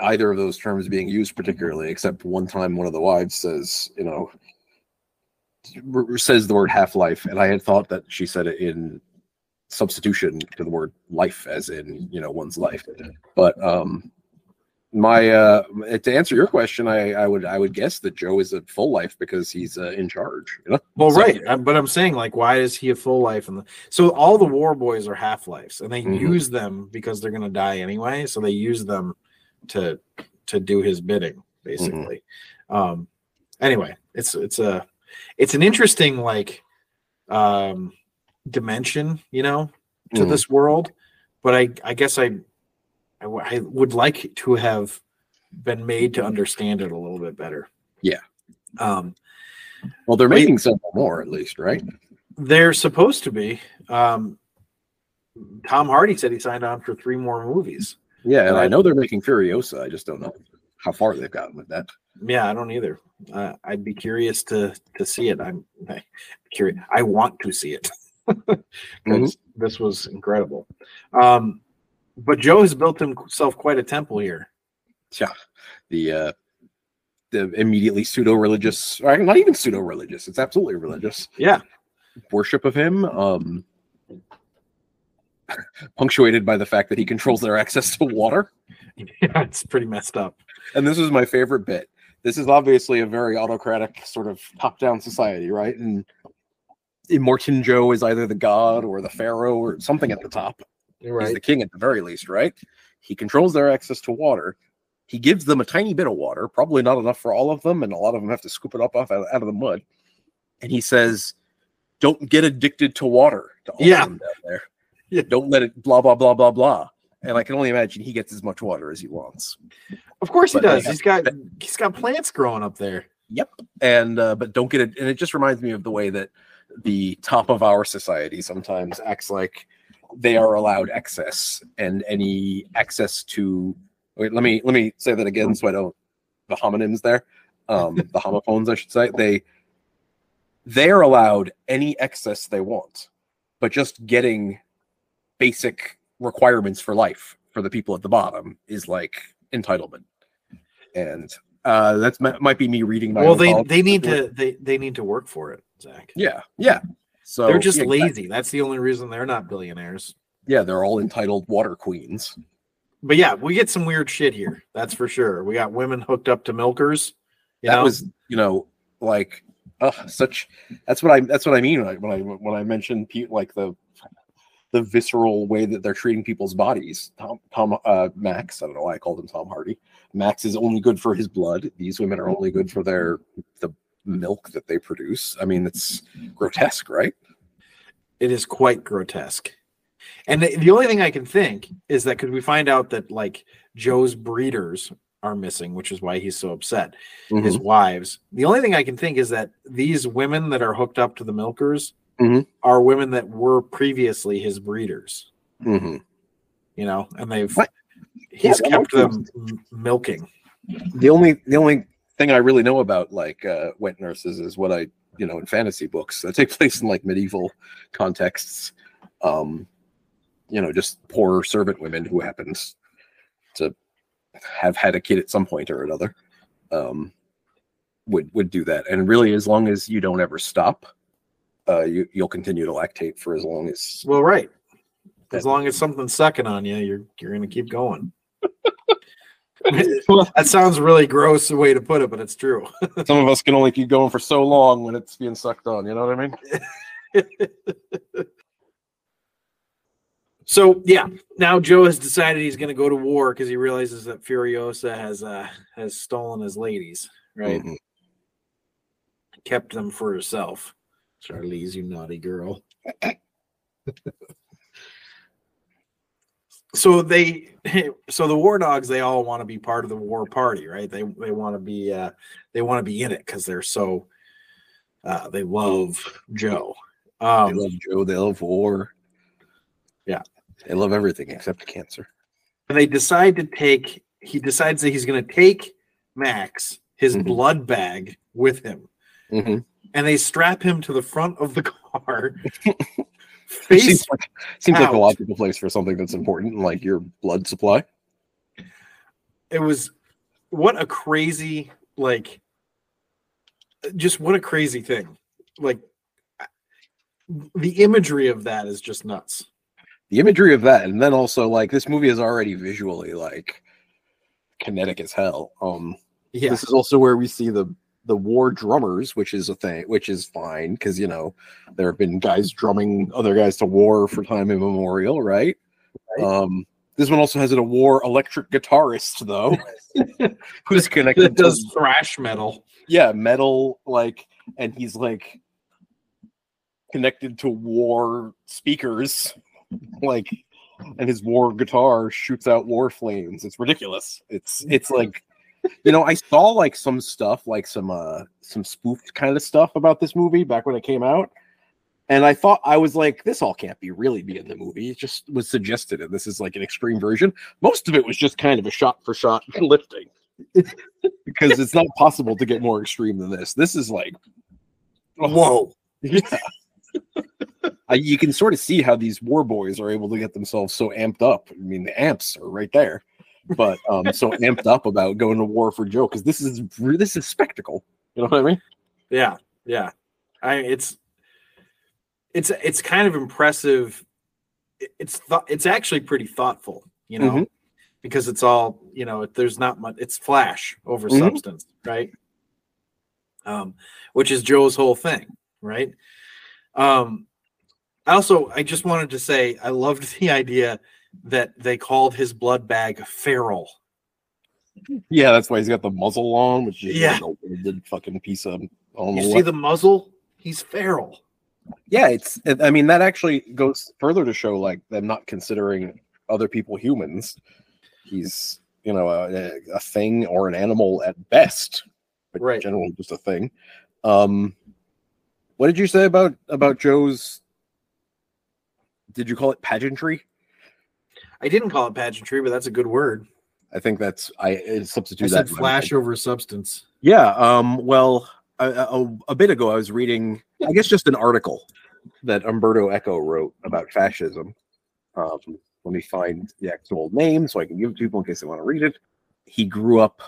either of those terms being used particularly, except one time one of the wives says, you know, r- says the word half life, and I had thought that she said it in substitution to the word life, as in you know one's life. But um, my uh, to answer your question, I, I would I would guess that Joe is a full life because he's uh, in charge. You know, Well, So- right, but I'm saying like, why is he a full life? And so all the War Boys are half lives, and they Mhm. use them because they're going to die anyway. So they use them to to do his bidding, basically. Um, anyway, it's it's a it's an interesting like um dimension, you know, to Mhm. this world. But I I guess I I, w- I would like to have been made to understand it a little bit better. Yeah. Um, Well, they're making several more at least, right? they're supposed to be. Um, Tom Hardy said he signed on for three more movies. Yeah, and I Right. know they're making Furiosa. I just don't know how far they've gotten with that. Yeah, I don't either. Uh, I'd be curious to to see it. I'm I'm curious. I want to see it because this was incredible. Um, but Joe has built himself quite a temple here. Yeah, the uh, the immediately pseudo religious, or not even pseudo religious. It's absolutely religious Yeah, worship of him. Um, punctuated by the fact that he controls their access to water. yeah, it's pretty messed up. And this is my favorite bit. This is obviously a very autocratic sort of top-down society, right? And Immortan Joe is either the god or the pharaoh or something at the top. You're He's the king at the very least, right? He controls their access to water. He gives them a tiny bit of water, probably not enough for all of them, and a lot of them have to scoop it up off out, out of the mud. and he says, "Don't get addicted to water." To all of Yeah. them down there. Yeah. Don't let it blah blah blah blah blah. And I can only imagine he gets as much water as he wants. Of course he But they does. He's got he's got plants growing up there. Yep. And uh, but don't get it and it just reminds me of the way that the top of our society sometimes acts like they are allowed excess and any access to wait let me let me say that again so i don't the homonyms there um the homophones i should say they they are allowed any excess they want but just getting basic requirements for life for the people at the bottom is like entitlement. And uh that's might be me reading my well, they they need to they they need to work for it, Zac. Yeah, yeah. So they're just yeah, lazy. That's the only reason they're not billionaires. Yeah, they're all entitled water queens. But yeah, we get some weird shit here. That's for sure. We got women hooked up to milkers. You that know? was, you know, like uh, such. That's what I. That's what I mean when I when I, when I mentioned like the the visceral way that they're treating people's bodies. Tom Tom uh, Max. I don't know why I called him Tom Hardy. Max is only good for his blood. These women are only good for their the milk that they produce. I mean, it's grotesque, right? it is quite grotesque. And the, the only thing I can think is that because we find out that like Joe's breeders are missing, which is why he's so upset. His wives. The only thing I can think is that these women that are hooked up to the milkers Mhm. are women that were previously his breeders. Mhm. You know, and they've What? he's Yeah, kept them milking. the only the only thing I really know about like uh, wet nurses is what I you know in fantasy books that take place in like medieval contexts. Um, you know, just poor servant women who happens to have had a kid at some point or another. Um, would would do that, and really, as long as you don't ever stop, uh, you you'll continue to lactate for as long as Well, right. As long as something's sucking on you, you're you're gonna keep going. that sounds really gross the way to put it, but it's true. some of us can only keep going for so long when it's being sucked on. You know what I mean? So yeah, now Joe has decided he's going to go to war because he realizes that Furiosa has uh has stolen his ladies, right? Mhm. Kept them for herself. Charlize, you naughty girl. So they, so the war dogs, they all want to be part of the war party, right? They they want to be uh they want to be in it because they're so uh they love Joe. They Um, love Joe. They love war. Yeah. They love everything except cancer. and they decide to take he decides that he's going to take max his Mhm. blood bag with him Mm-hmm. and they strap him to the front of the car face Seems, like, seems like a logical place for something that's important, like your blood supply. it was what a crazy like just what a crazy thing like the imagery of that is just nuts The imagery of that, and then also like this movie is already visually like kinetic as hell. Um, yeah this is also where we see the the war drummers, which is a thing, which is fine because you know there have been guys drumming other guys to war for time immemorial, right? Right. Um, this one also has a war electric guitarist though, who's connected it to does thrash metal yeah metal like and he's like connected to war speakers like and his war guitar shoots out war flames it's ridiculous it's it's like you know i saw like some stuff like some uh some spoofed kind of stuff about this movie back when it came out and i thought i was like this all can't be really be in the movie it just was suggested and this is like an extreme version most of it was just kind of a shot for shot lifting because it's not possible to get more extreme than this. This is like, whoa yeah. I, you can sort of see how these war boys are able to get themselves so amped up. I mean, the amps are right there, but um, so amped up about going to war for Joe because this is this is spectacle. You know what I mean? Yeah, yeah. I it's it's it's kind of impressive. It's th- it's actually pretty thoughtful, you know, Mhm. because it's all you know. There's not much. It's flash over Mhm. substance, right? Um, which is Joe's whole thing, right? Um, I also, I just wanted to say I loved the idea that they called his blood bag feral. Yeah, that's why he's got the muzzle on, which is Yeah. like a fucking piece of. You see left. the muzzle? He's feral. Yeah, it's. I mean, that actually goes further to show like them not considering other people humans. He's you know a, a thing or an animal at best, but Right. generally just a thing. Um, what did you say about about Joe's? Did you call it pageantry? I didn't call it pageantry, but that's a good word. I think that's I uh, I substitute said that. in my flash over substance. Yeah. Um. Well, a, a, a bit ago, I was reading, I guess, just an article that Umberto Eco wrote about fascism. Um, let me find the actual name so I can give it to people in case they want to read it. He grew up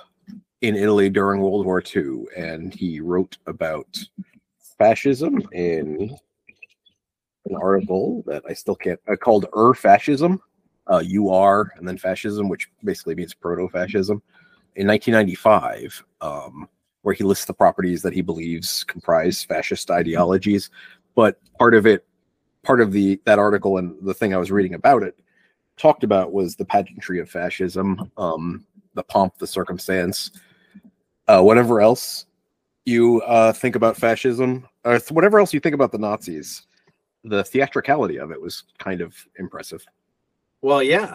in Italy during World War II, and he wrote about fascism in an article that I still can't uh, called "Er Fascism," uh, "UR" and then fascism, which basically means proto-fascism. In 1995, um, where he lists the properties that he believes comprise fascist ideologies. But part of it, part of the that article and the thing I was reading about it talked about was the pageantry of fascism, um, the pomp, the circumstance, uh, whatever else you uh, think about fascism, or whatever else you think about the Nazis. The theatricality of it was kind of impressive. Well, yeah,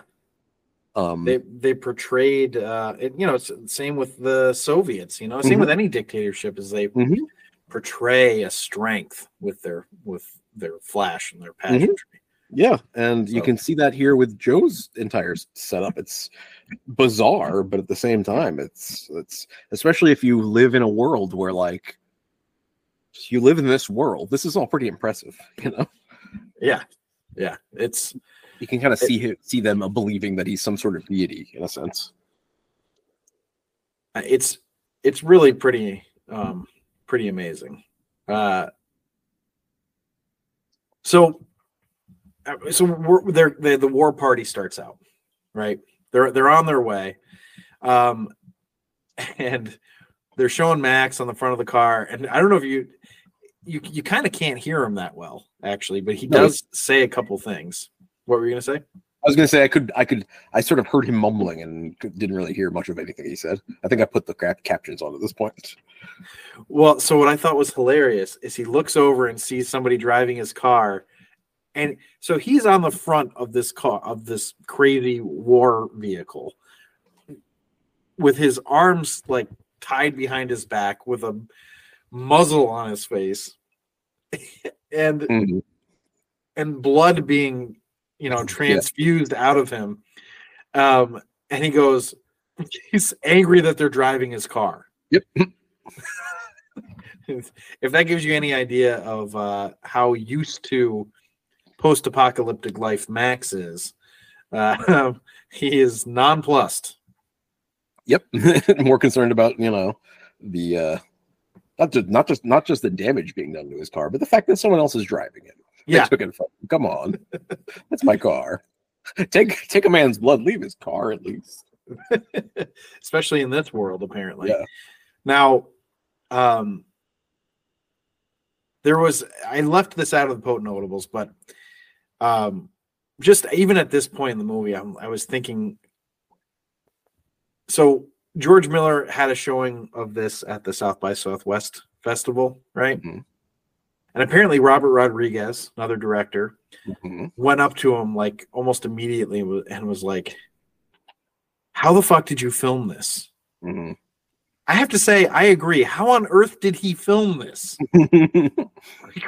Um, they they portrayed uh it, you know same with the soviets you know same Mhm. with any dictatorship is they Mhm. portray a strength with their with their flash and their Mm-hmm. pageantry Yeah, and you can see that here with Joe's entire setup. It's bizarre, but at the same time, it's it's especially if you live in a world where like you live in this world. This is all pretty impressive, you know. yeah yeah it's You can kind of see hi- see them believing that he's some sort of deity in a sense. it's it's really pretty um pretty amazing uh so uh, so we're they're, they the war party starts out right they're they're on their way um and they're showing max on the front of the car and i don't know if you you you kind of can't hear him that well actually but he No. does say a couple things what were you gonna say I was gonna say I could I could I sort of heard him mumbling and didn't really hear much of anything he said. I think I put the cap- captions on at this point. Well, so what I thought was hilarious is he looks over and sees somebody driving his car. And so he's on the front of this car of this crazy war vehicle with his arms like tied behind his back with a muzzle on his face and Mhm. and blood being you know transfused out of him um and he goes he's angry that they're driving his car Yep. if if that gives you any idea of uh how used to post-apocalyptic life max is uh he is nonplussed Yep. More concerned about, you know, the uh not just not just not just the damage being done to his car, but the fact that someone else is driving it. Yeah took it from. Come on. That's my car. Take take a man's blood, leave his car at least. especially in this world apparently Yeah. now um there was i left this out of the potent notables but um just even at this point in the movie I'm, i was thinking so george miller had a showing of this at the south by southwest festival right Mhm. And apparently robert rodriguez another director Mhm. went up to him like almost immediately and was like how the fuck did you film this Mhm. I have to say, I agree. How on earth did he film this? Like,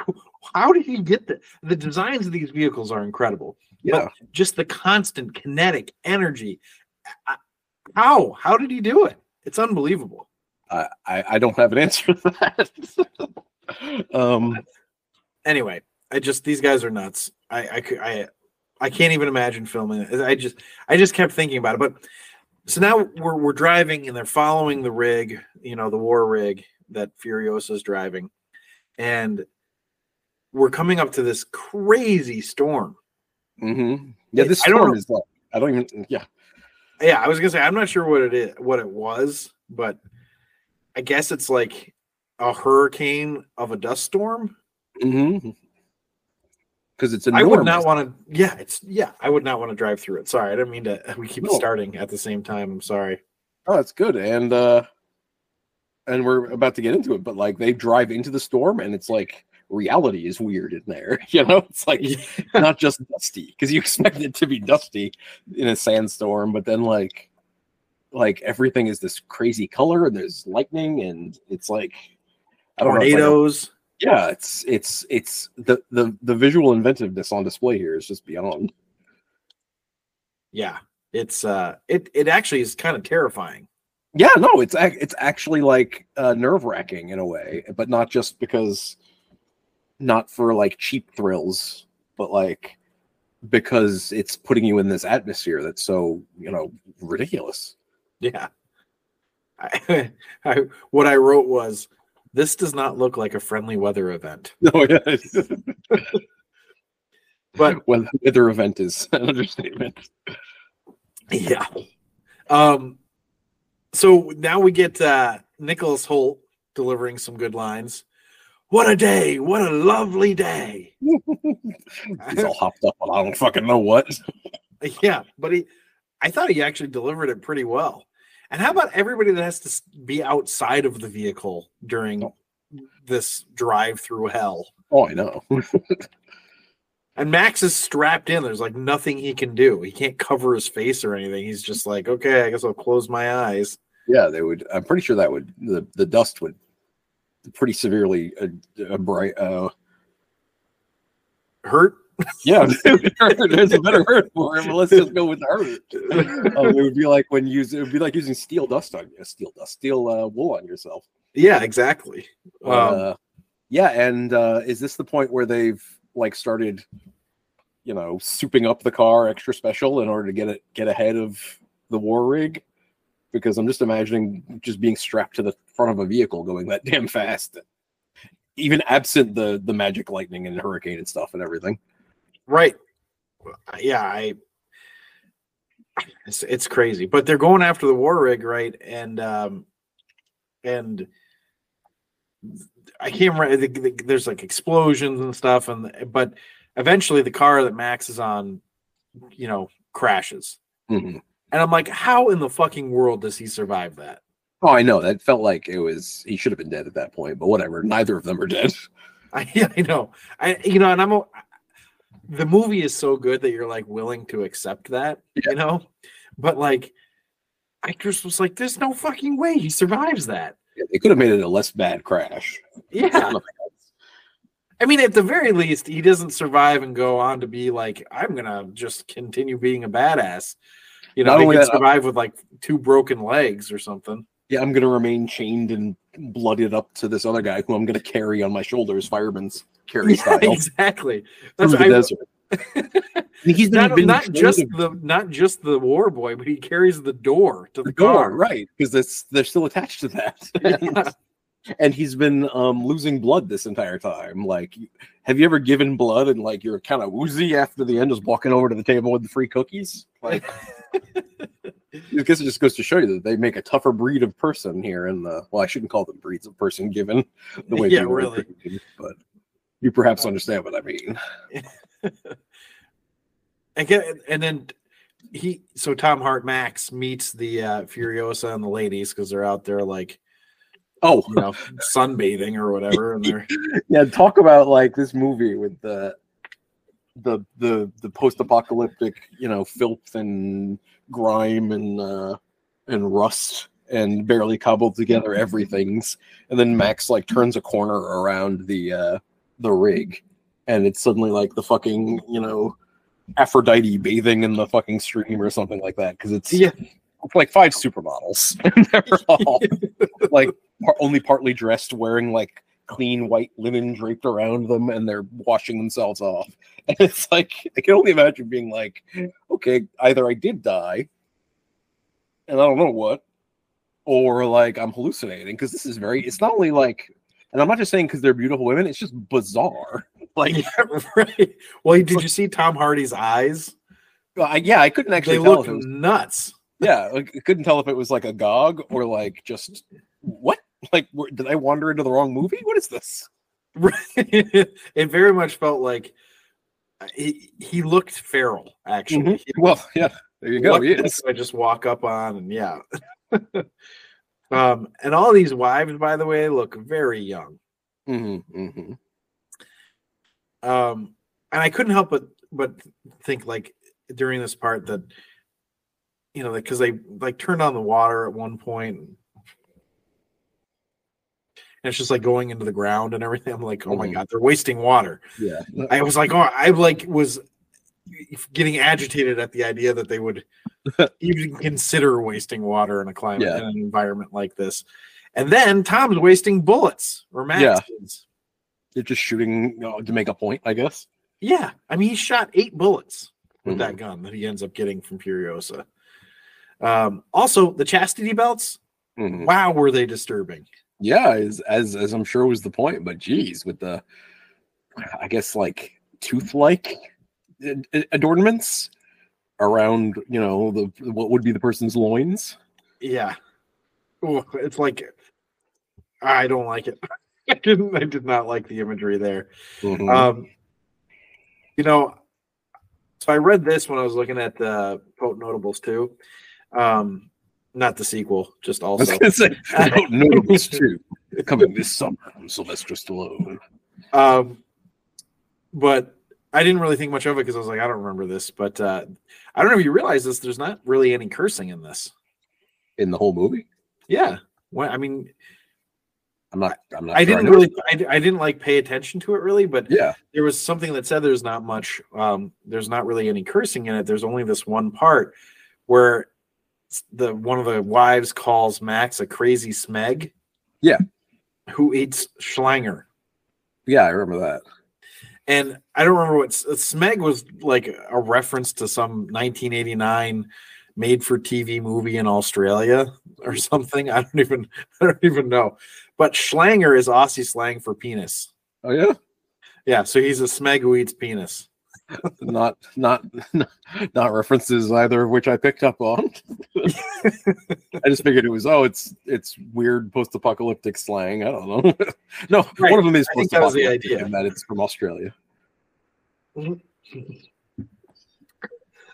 How did he get the the designs of these vehicles are incredible. yeah. Just the constant kinetic energy. How? How did he do it? It's unbelievable. I, I I don't have an answer to that. um Anyway, I just these guys are nuts. I I cou- I, I can't even imagine filming it. I just I just kept thinking about it. But so now we're we're driving and they're following the rig, you know, the war rig that Furiosa's driving, and we're coming up to this crazy storm. mhm. yeah, this storm is like I don't even yeah. Yeah, I was gonna say I'm not sure what it is, what it was, but I guess it's like a hurricane of a dust storm. Mm-hmm. Because it's I would not want to. Yeah, it's yeah. I would not want to drive through it. Sorry, I didn't mean to. We keep No. starting at the same time. I'm sorry. Oh, that's good. And uh and we're about to get into it, but like they drive into the storm and it's like reality is weird in there. You know, it's like not just dusty because you expect it to be dusty in a sandstorm, but then like like everything is this crazy color and there's lightning and it's like I don't know, it's like tornadoes. yeah, it's it's it's the the the visual inventiveness on display here is just beyond. yeah, it's uh, it it actually is kind of terrifying. Yeah, no, it's it's actually like uh, nerve wracking in a way, but not just because, not for like cheap thrills, but like because it's putting you in this atmosphere that's so you know ridiculous. Yeah. I, I what I wrote was this does not look like a friendly weather event. No, yeah, But well, weather event is an understatement. yeah. Um so now we get uh Nicholas Hoult delivering some good lines. What a day, what a lovely day. He's all hopped up on I don't fucking know what. Yeah, but he I thought he actually delivered it pretty well. And how about everybody that has to be outside of the vehicle during this drive through hell? Oh, I know. And Max is strapped in. There's like nothing he can do. He can't cover his face or anything. He's just like, okay, I guess I'll close my eyes. Yeah, they would. I'm pretty sure that would the the dust would pretty severely uh, uh, bright. Uh, Hurt? Yeah, there's a better word for it. But let's just go with the hurt. Um, it would be like when you it would be like using steel dust on you, steel dust, steel uh, wool on yourself. Yeah, exactly. Um, Uh, yeah, and uh, is this the point where they've like started, you know, souping up the car extra special in order to get it get ahead of the war rig? Because I'm just imagining just being strapped to the front of a vehicle going that damn fast, even absent the the magic lightning and hurricane and stuff and everything. Right. Yeah, I. It's, it's crazy, but they're going after the war rig, right? And um, and I can't remember. the- the- There's like explosions and stuff, and but eventually the car that Max is on, you know, crashes. Mhm. And I'm like, how in the fucking world does he survive that? Oh, I know that felt like it was he should have been dead at that point, but whatever. Neither of them are dead. I, yeah, I know. I you know, and I'm the movie is so good that you're like willing to accept that, you know. But like, I just was like, there's no fucking way he survives that. They could have made it a less bad crash. Yeah, I mean, at the very least, he doesn't survive and go on to be like, I'm gonna just continue being a badass. You know, Not he can that, uh survive with like two broken legs or something. Yeah, I'm gonna remain chained and blooded up to this other guy who I'm gonna carry on my shoulders, fireman's carry Yeah, style exactly. through That's the I- desert. He's not, been not just the not just the war boy, but he carries the door to the, the door, car. right? Because they're still attached to that. and, and he's been um losing blood this entire time. Like, have you ever given blood and like you're kind of woozy after the end, just walking over to the table with the free cookies? Like, I guess it just goes to show you that they make a tougher breed of person here. And the well, I shouldn't call them breeds of person given the way Yeah, people are really. treated, but you perhaps understand what I mean. And, get, and then he so Tom Hart Max meets the uh, Furiosa and the ladies because they're out there like Oh, you know sunbathing or whatever, and they're yeah talk about like this movie with the the the the post-apocalyptic you know filth and grime and uh and rust and barely cobbled together everything's. And then max like turns a corner around the uh the rig. And it's suddenly like the fucking you know aphrodite bathing in the fucking stream or something like that. Because it's yeah. like five supermodels. They're all like par- only partly dressed wearing like clean white linen draped around them and they're washing themselves off and it's like i can only imagine being like okay either i did die and i don't know what or like i'm hallucinating because this is very it's not only like and i'm not just saying because they're beautiful women it's just bizarre like yeah right. Well, did you see Tom Hardy's eyes? I, yeah i couldn't actually They tell look if it was nuts. yeah like, i couldn't tell if it was like a gog or like just what like wh- did i wander into the wrong movie what is this it very much felt like uh, he he looked feral. Actually, He- well yeah there you go what he is I just walk up on and yeah. um, and all these wives, by the way, look very young. hmm hmm Um, and I couldn't help but but think like during this part that you know, because they like turned on the water at one point, and it's just like going into the ground and everything. I'm like, oh my Mhm. god, they're wasting water. Yeah. I was like, oh, I like was getting agitated at the idea that they would even consider wasting water in a climate Yeah. in an environment like this. And then Tom's wasting bullets or Yeah. They're just shooting you know, to make a point, I guess. Yeah. I mean, he shot eight bullets with Mhm. that gun that he ends up getting from Furiosa. Um, also, the chastity belts, Mhm. wow, were they disturbing? Yeah, as, as as I'm sure was the point, but geez, with the I guess like tooth-like ad- ad- adornments around, you know, the what would be the person's loins. Yeah. Oh, it's like I don't like it. I didn't I did not like the imagery there. Mhm. Um, you know, so I read this when I was looking at the Potent Notables too. Um, not the sequel, just I also. say notables too. Coming this summer from Sylvester Stallone. Um, but I didn't really think much of it because I was like, I don't remember this. But uh, I don't know if you realize this. There's not really any cursing in this. In the whole movie. Yeah. Well, I mean, I'm not I'm not I sure didn't know. really, I, I didn't like pay attention to it really, but Yeah. there was something that said there's not much um there's not really any cursing in it there's only this one part where the one of the wives calls max a crazy smeg Yeah. who eats schlanger Yeah, I remember that. and i don't remember what smeg was like a reference to some 1989 made for tv movie in australia or something i don't even i don't even know but schlanger is aussie slang for penis Oh yeah? yeah so he's a smeg who eats penis Not not not references either of which I picked up on. I just figured it was oh it's it's weird post-apocalyptic slang. I don't know. no, Right. one of them is I think that was the post-apocalyptic idea. in that it's from Australia.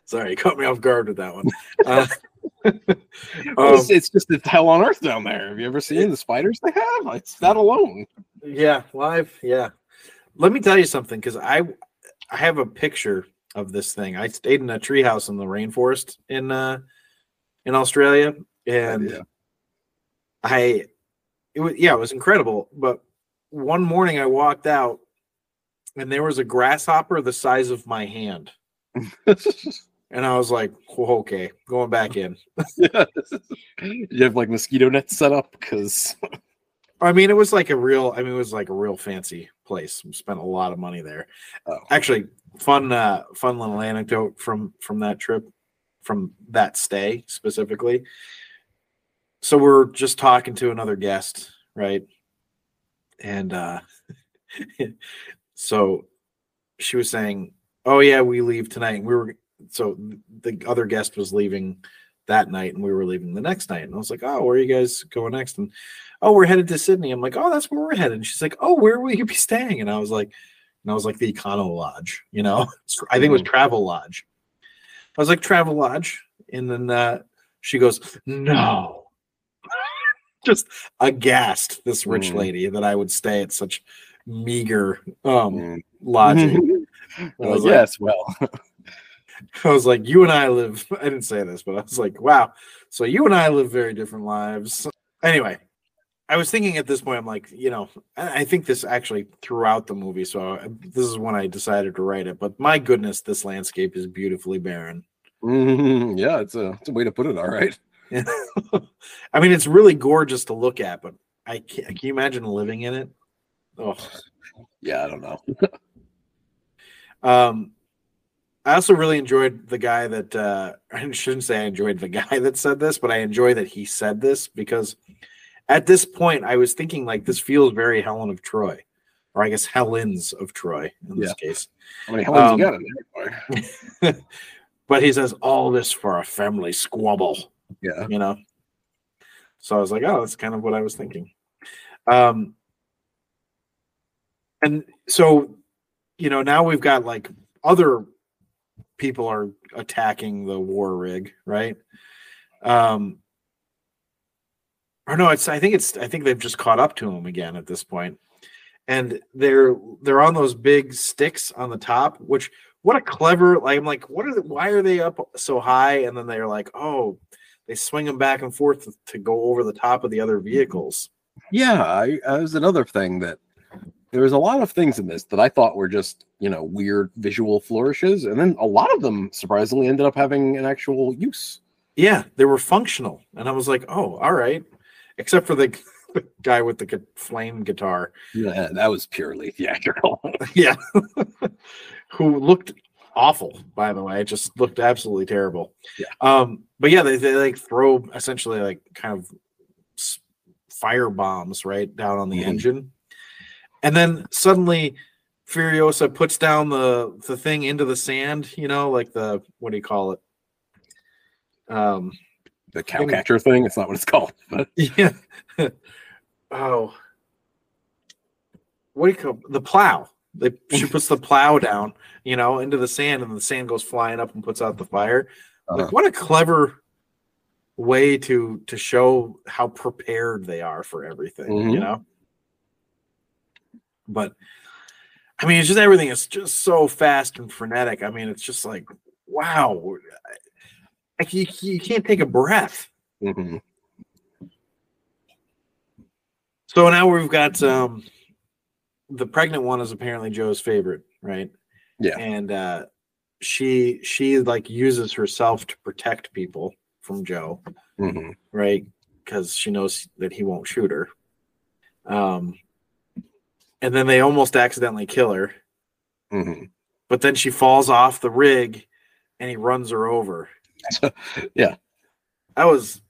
Sorry, you caught me off guard with that one. Uh, Well, um, it's, it's just it's hell on earth down there. Have you ever seen the spiders they have? It's that alone. yeah, live. Yeah. Let me tell you something because I I have a picture of this thing. I stayed in a treehouse in the rainforest in uh in Australia, and Yeah. I it was yeah, it was incredible. But one morning I walked out, and there was a grasshopper the size of my hand, and I was like, "Whoa, okay, going back in. you have like mosquito nets set up because I mean, it was like a real. I mean, it was like a real fancy place. We spent a lot of money there. Oh. Actually, fun, uh, fun little anecdote from from that trip, from that stay specifically. So we're just talking to another guest, right? And uh so she was saying, "Oh yeah, we leave tonight." We were so the other guest was leaving that night, and we were leaving the next night. And I was like, "Oh, where are you guys going next?" And oh, we're headed to Sydney. I'm like, oh, that's where we're headed. And she's like, oh, where will you be staying? And I was like, and I was like, the Econo Lodge, you know, I think it was Travel Lodge. I was like, Travel Lodge. And then uh, she goes, no. Just aghast, this rich Mm. lady, that I would stay at such meager um, Mm. lodging. Well, was like- yes, well, I was like, you and I live. I didn't say this, but I was like, wow. So you and I live very different lives. Anyway, I was thinking at this point, I'm like, you know, I think this actually throughout the movie. So this is when I decided to write it. But my goodness, this landscape is beautifully barren. Mhm, yeah, it's a it's a way to put it. All right. I mean, it's really gorgeous to look at, but I can't, can you imagine living in it? Oh, Yeah, I don't know. Um, I also really enjoyed the guy that uh, I shouldn't say I enjoyed the guy that said this, but I enjoy that he said this because at this point I was thinking like this feels very Helen of Troy, or I guess Helen's of Troy in this case. How many Helens Um, you got? But he says all this for a family squabble. Yeah. you know. So I was like, oh, that's kind of what I was thinking. Um, and so, you know, now we've got like other people are attacking the war rig, right? Um, or no, it's I think it's I think they've just caught up to him again at this and they're they're on those big sticks on the top. Which what a clever like I'm like what are the, why are they up so high? And then they're like oh they swing them back and forth to, to go over the top of the other vehicles. Yeah, I, that was another thing that there was a lot of things in this that I thought were just you know weird visual flourishes, and then a lot of them surprisingly ended up having an actual use. Yeah, they were functional, and I was like, oh, all right. Except for the, guy with the flame guitar, Yeah, that was purely theatrical. yeah, who looked awful. By the way, it just looked absolutely terrible. Yeah. Um, but yeah, they, they like throw essentially like kind of fire bombs right down on the Mhm. engine, and then suddenly Furiosa puts down the the thing into the sand. You know, like the what do you call it? Um. the cowcatcher thing. It's not what it's called, but Yeah. oh. What do you call the plow? They, she puts the plow down, you know, into the sand, and the sand goes flying up and puts out the fire. Uh-huh. Like, what a clever way to to show how prepared they are for everything, you Mhm. know. But I mean, it's just everything is just so fast and frenetic. I mean, it's just like, wow, like you, you can't take a breath. mhm. So now we've got um the pregnant one is apparently Joe's favorite, right? Yeah. And uh she she like uses herself to protect people from Joe, Mhm. right? Because she knows that he won't shoot her. Um and then they almost accidentally kill her, Mhm. but then she falls off the rig and he runs her over. Yeah. That was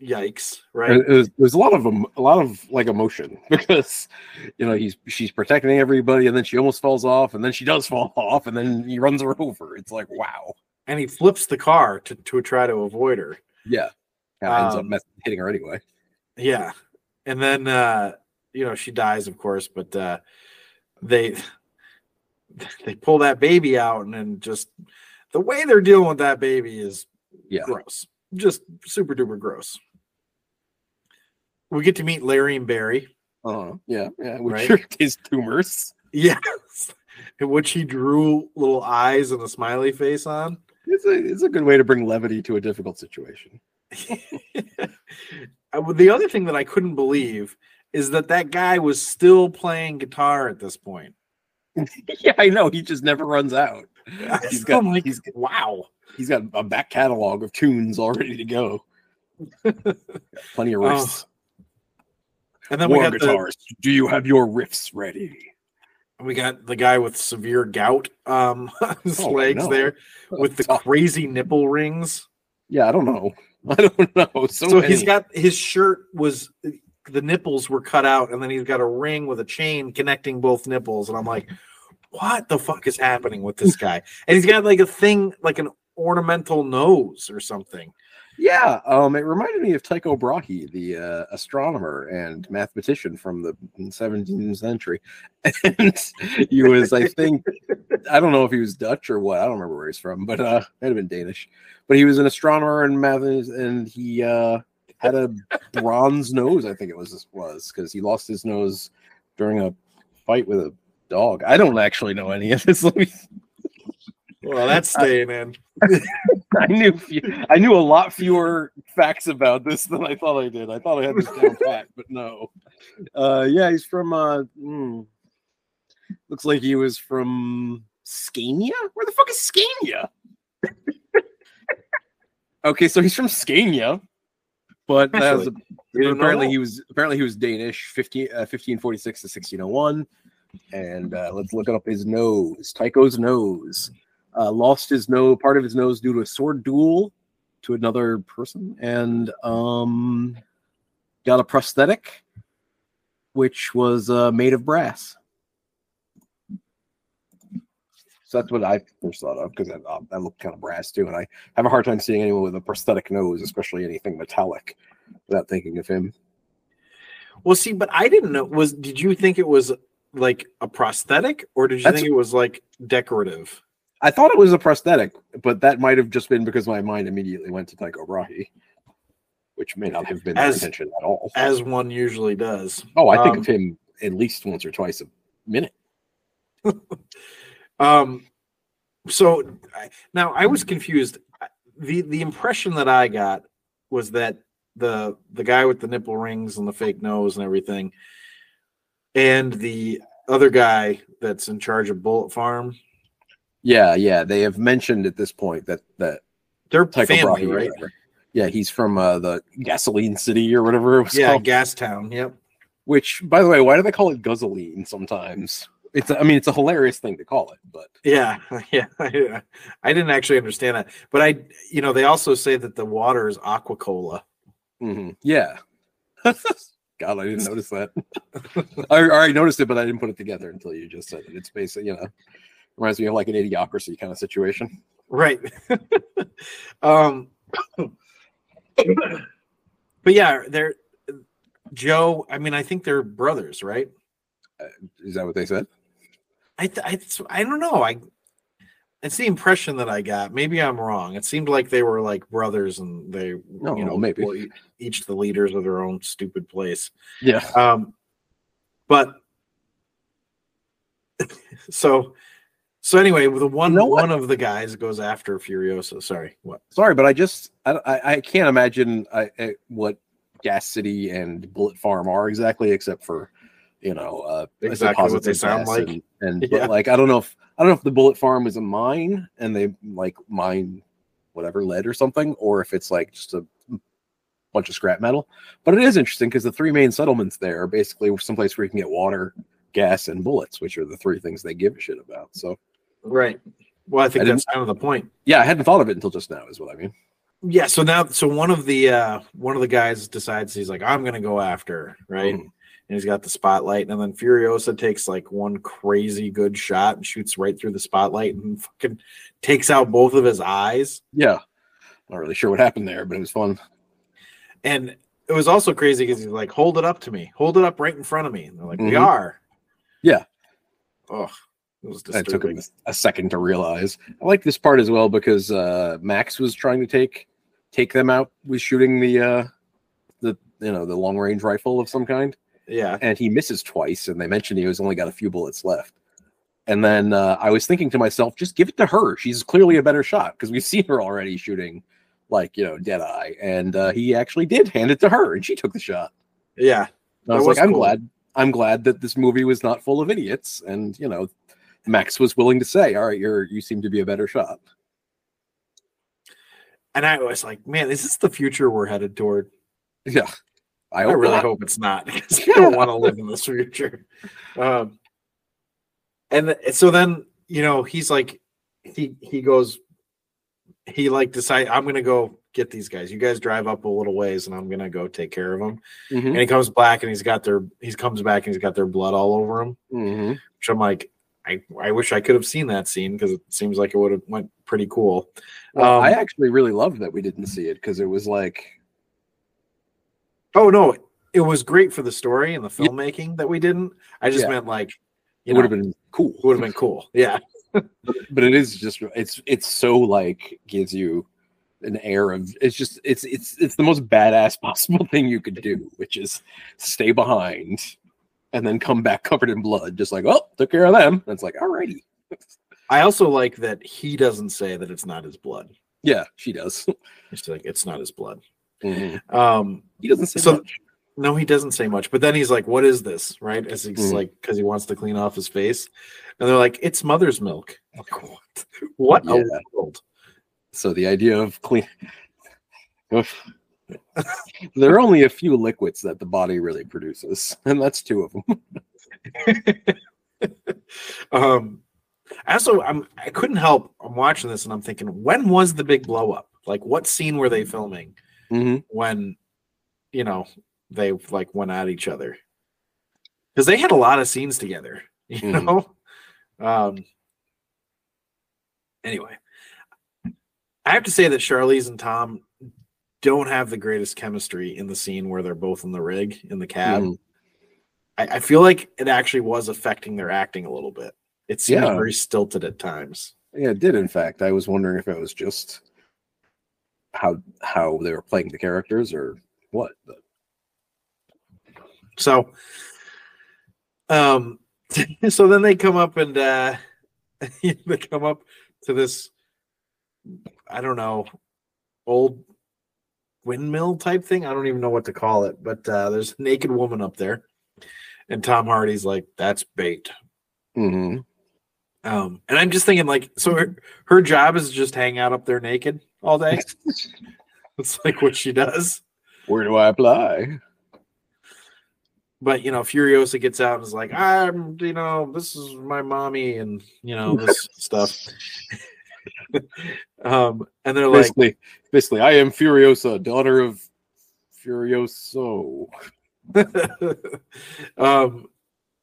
yikes, right? It was, there's a lot of a lot of like emotion because you know he's she's protecting everybody and then she almost falls off and then she does fall off and then he runs her over. It's like wow, And he flips the car to, to try to avoid her. yeah, yeah ends up Um, hitting her anyway. Yeah. And then uh you know she dies of course, but uh they they pull that baby out and then just the way they're dealing with that baby is Yeah. gross. Just super duper gross. We get to meet Larry and Barry. Uh, yeah, yeah, which Right. his tumors. Yes. In which he drew little eyes and a smiley face on. It's a it's a good way to bring levity to a difficult situation. The other thing that I couldn't believe is that that guy was still playing guitar at this point. yeah, I know. He just never runs out. He's got like, he's wow. he's got a back catalog of tunes all ready to go. Plenty of riffs. And then we War got the, guitars. Do you have your riffs ready? we got the guy with severe gout um his Oh, legs no. there with the Oh, crazy nipple rings. yeah, I don't know. I don't know. So, So he's got his shirt was the nipples were cut out, and then he's got a ring with a chain connecting both nipples, and I'm like, what the fuck is happening with this guy? And he's got like a thing, like an ornamental nose or something. Yeah, um, it reminded me of Tycho Brahe, the uh, astronomer and mathematician from the 17th century. And he was, I think, I don't know if he was Dutch or what. I don't remember where he's from, but uh, might have been Danish. But he was an astronomer and math, and he uh, had a bronze nose. I think it was was because he lost his nose during a fight with a dog. I don't actually know any of this. Me Well, that's staying in. I knew few, I knew a lot fewer facts about this than I thought I did. I thought I had this down pat, but no. Uh, yeah, he's from. Uh, hmm, looks like he was from Scania. Where the fuck is Scania? okay, so he's from Scania, but that was Actually, You know apparently he was apparently he was Danish, 15, uh, 1546 to 1601. And uh, let's look up his nose. Tycho's nose. Uh, lost his nose, part of his nose due to a sword duel to another person, and um, got a prosthetic, which was uh, made of brass. So that's what I first thought of because I, I look kind of brass too, and I have a hard time seeing anyone with a prosthetic nose, especially anything metallic, without thinking of him. Well, see, but I didn't know. Was did you think it was like a prosthetic, or did you That's- think it was like decorative? I thought it was a prosthetic, but that might have just been because my mind immediately went to Tycho Brahe, which may not have been As- intention at all. As one usually does. Oh, I think um, of him at least once or twice a minute. Um, so I- now I was confused. the The impression that I got was that the the guy with the nipple rings and the fake nose and everything, and the other guy that's in charge of Bullet Farm, Yeah, yeah. They have mentioned at this point that that they're Tycho family, Brahe right? Yeah, he's from uh, the Gasoline City or whatever it was Yeah, called. Gas Town. Yep. Which, by the way, why do they call it guzzoline sometimes? It's, I mean, it's a hilarious thing to call it, but Yeah, yeah. I, didn't actually understand that, but I, you know, they also say that the water is aqua cola. mhm, yeah. God, I didn't notice that. I already noticed it, but I didn't put it together until you just said it. It's basically, you know, reminds me of like an idiocracy kind of situation. Right. um but yeah, they're Joe, I mean, I think they're brothers, right? Is that what they said? I I, I don't know. I it's the impression that I got. Maybe I'm wrong. It seemed like they were like brothers and they Oh, you know maybe. each the leaders of their own stupid place. Yeah. Um but so so anyway, the one You know one of the guys goes after Furiosa. Sorry, what? Sorry, but I just I I, I can't imagine I, I, what Gas City and Bullet Farm are exactly, except for you know uh, Exactly what they sound like. And, and Yeah. but like I don't know if I don't know if the Bullet Farm is a mine and they like mine whatever lead or something, or if it's like just a bunch of scrap metal. But it is interesting because the three main settlements there are basically someplace where you can get water, gas, and bullets, which are the three things they give a shit about. So Right. Well, I think I that's kind of the point. yeah, I hadn't thought of it until just now. Is what I mean. Yeah. So now, so one of the uh one of the guys decides he's like, I'm gonna go after, her," right? Mhm. And he's got the spotlight, and then Furiosa takes like one crazy good shot and shoots right through the spotlight and fucking takes out both of his eyes. Yeah, not really sure what happened there, but it was fun. And it was also crazy because he's like, hold it up to me, hold it up right in front of me. And they're like, we Mhm. are. Yeah. Oh, it was It took disturbing. him a second to realize. I like this part as well because uh, Max was trying to take take them out with shooting the uh, the you know the long range rifle of some kind, Yeah. and he misses twice. And they mentioned he was only got a few bullets left. And then uh, I was thinking to myself, just give it to her. She's clearly a better shot because we've seen her already shooting like you know dead eye, and uh, he actually did hand it to her, and she took the shot. Yeah. And I was, was like, I'm glad. I'm glad that this movie was not full of idiots, and you know, Max was willing to say, "All right, you're you seem to be a better shot." And I was like, man, is this the future we're headed toward? Yeah, I, I really not. hope it's not because I don't want to live in this future. Um, and th- so then you know he's like he he goes he like decide I'm gonna go get these guys. You guys drive up a little ways and I'm gonna go take care of them. Mhm, And he comes back and he's got their he comes back and he's got their blood all over him. mhm. Which I'm like, I I wish I could have seen that scene because it seems like it would have went pretty cool. Well, Um, I actually really loved that we didn't see it because it was like, Oh no, it was great for the story and the Yeah. filmmaking that we didn't. I just Yeah. meant like it would have been cool. it would have been cool. Yeah. but it is just it's it's so like gives you an air of it's just it's it's it's the most badass possible thing you could do, which is stay behind and then come back covered in blood, just like oh, took care of them. And it's like alrighty, I also like that he doesn't say that it's not his blood. yeah, she does. It's like it's not his blood. Mhm. Um He doesn't say So- much. no, he doesn't say much, but then he's like, What is this? Right? As he's Mhm. like, because he wants to clean off his face. And they're like, It's mother's milk. Like, what what a Yeah. world. So the idea of clean. There are only a few liquids that the body really produces, and that's two of them. um I also I'm I couldn't help I'm watching this and I'm thinking, when was the big blow up? Like what scene were they filming hmm when you know they like went at each other? Because they had a lot of scenes together, you Mhm. know. Um anyway. I have to say that Charlize and Tom don't have the greatest chemistry in the scene where they're both in the rig in the cab. Mhm. I, I feel like it actually was affecting their acting a little bit. It seemed Yeah. very stilted at times. Yeah, it did. In fact, I was wondering if it was just how how they were playing the characters or what. But So Um, so then they come up and uh, they come up to this, I don't know, old windmill type thing. I don't even know what to call it, but uh, there's a naked woman up there, and Tom Hardy's like, "That's bait." Mm-hmm. Um, and I'm just thinking, like, so her, her job is just hang out up there naked all day. it's like what she does. Where do I apply? But you know, Furiosa gets out and is like, "I'm, you know, this is my mommy," and you know this stuff. um, and they're like, Basically, basically, I am Furiosa, daughter of Furioso. um,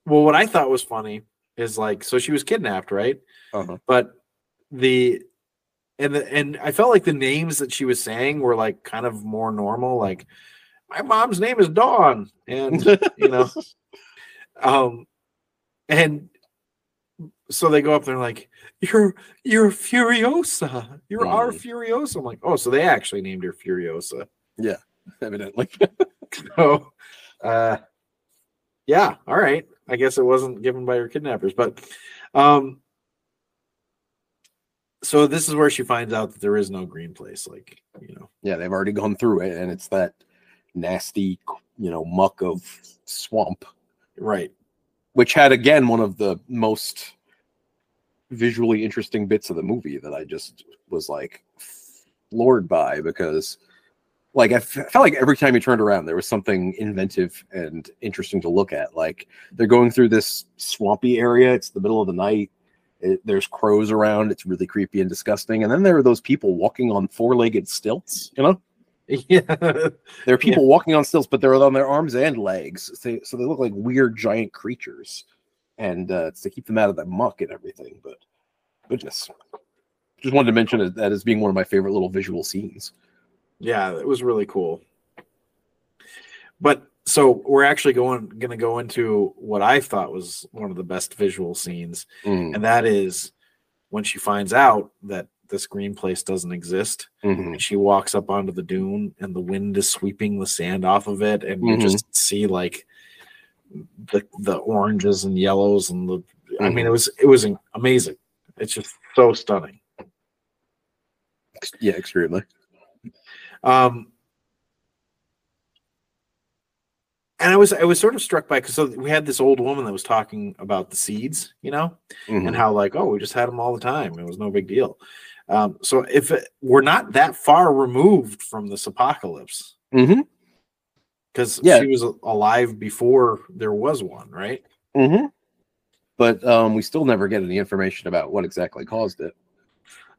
well, what I thought was funny is like, so she was kidnapped, right? Uh-huh. But the and the and I felt like the names that she was saying were like kind of more normal. Like, my mom's name is Dawn, and you know, um, and so they go up there like, you're you're Furiosa, you're our Furiosa. I'm like, oh, so they actually named her Furiosa. Yeah, evidently. So, uh, yeah, all right. I guess it wasn't given by her kidnappers, but, um, so this is where she finds out that there is no green place. Like, you know, yeah, they've already gone through it, and it's that nasty, you know, muck of swamp, right. which had again one of the most visually interesting bits of the movie that I just was like floored by because like I felt like every time you turned around there was something inventive and interesting to look at like they're going through this swampy area it's the middle of the night it, there's crows around it's really creepy and disgusting. And then there are those people walking on four-legged stilts you know? Yeah. there are people walking on stilts but they're on their arms and legs. So they, so they look like weird giant creatures. And uh, it's to keep them out of the muck and everything but goodness. Just wanted to mention it, that as being one of my favorite little visual scenes. Yeah, it was really cool. But so we're actually going going to go into what I thought was one of the best visual scenes, Mm, and that is when she finds out that this green place doesn't exist. mhm. And she walks up onto the dune, and the wind is sweeping the sand off of it, and you Mhm. just see like the the oranges and yellows and the. I mean, it was it was amazing. It's just so stunning. Yeah extremely Um, and I was I was sort of struck by because so we had this old woman that was talking about the seeds, you know, Mhm. and how like oh we just had them all the time. It was no big deal. Um, so if it, we're not that far removed from this apocalypse, because Yeah. she was alive before there was one, right? Mm-hmm. But um, we still never get any information about what exactly caused it.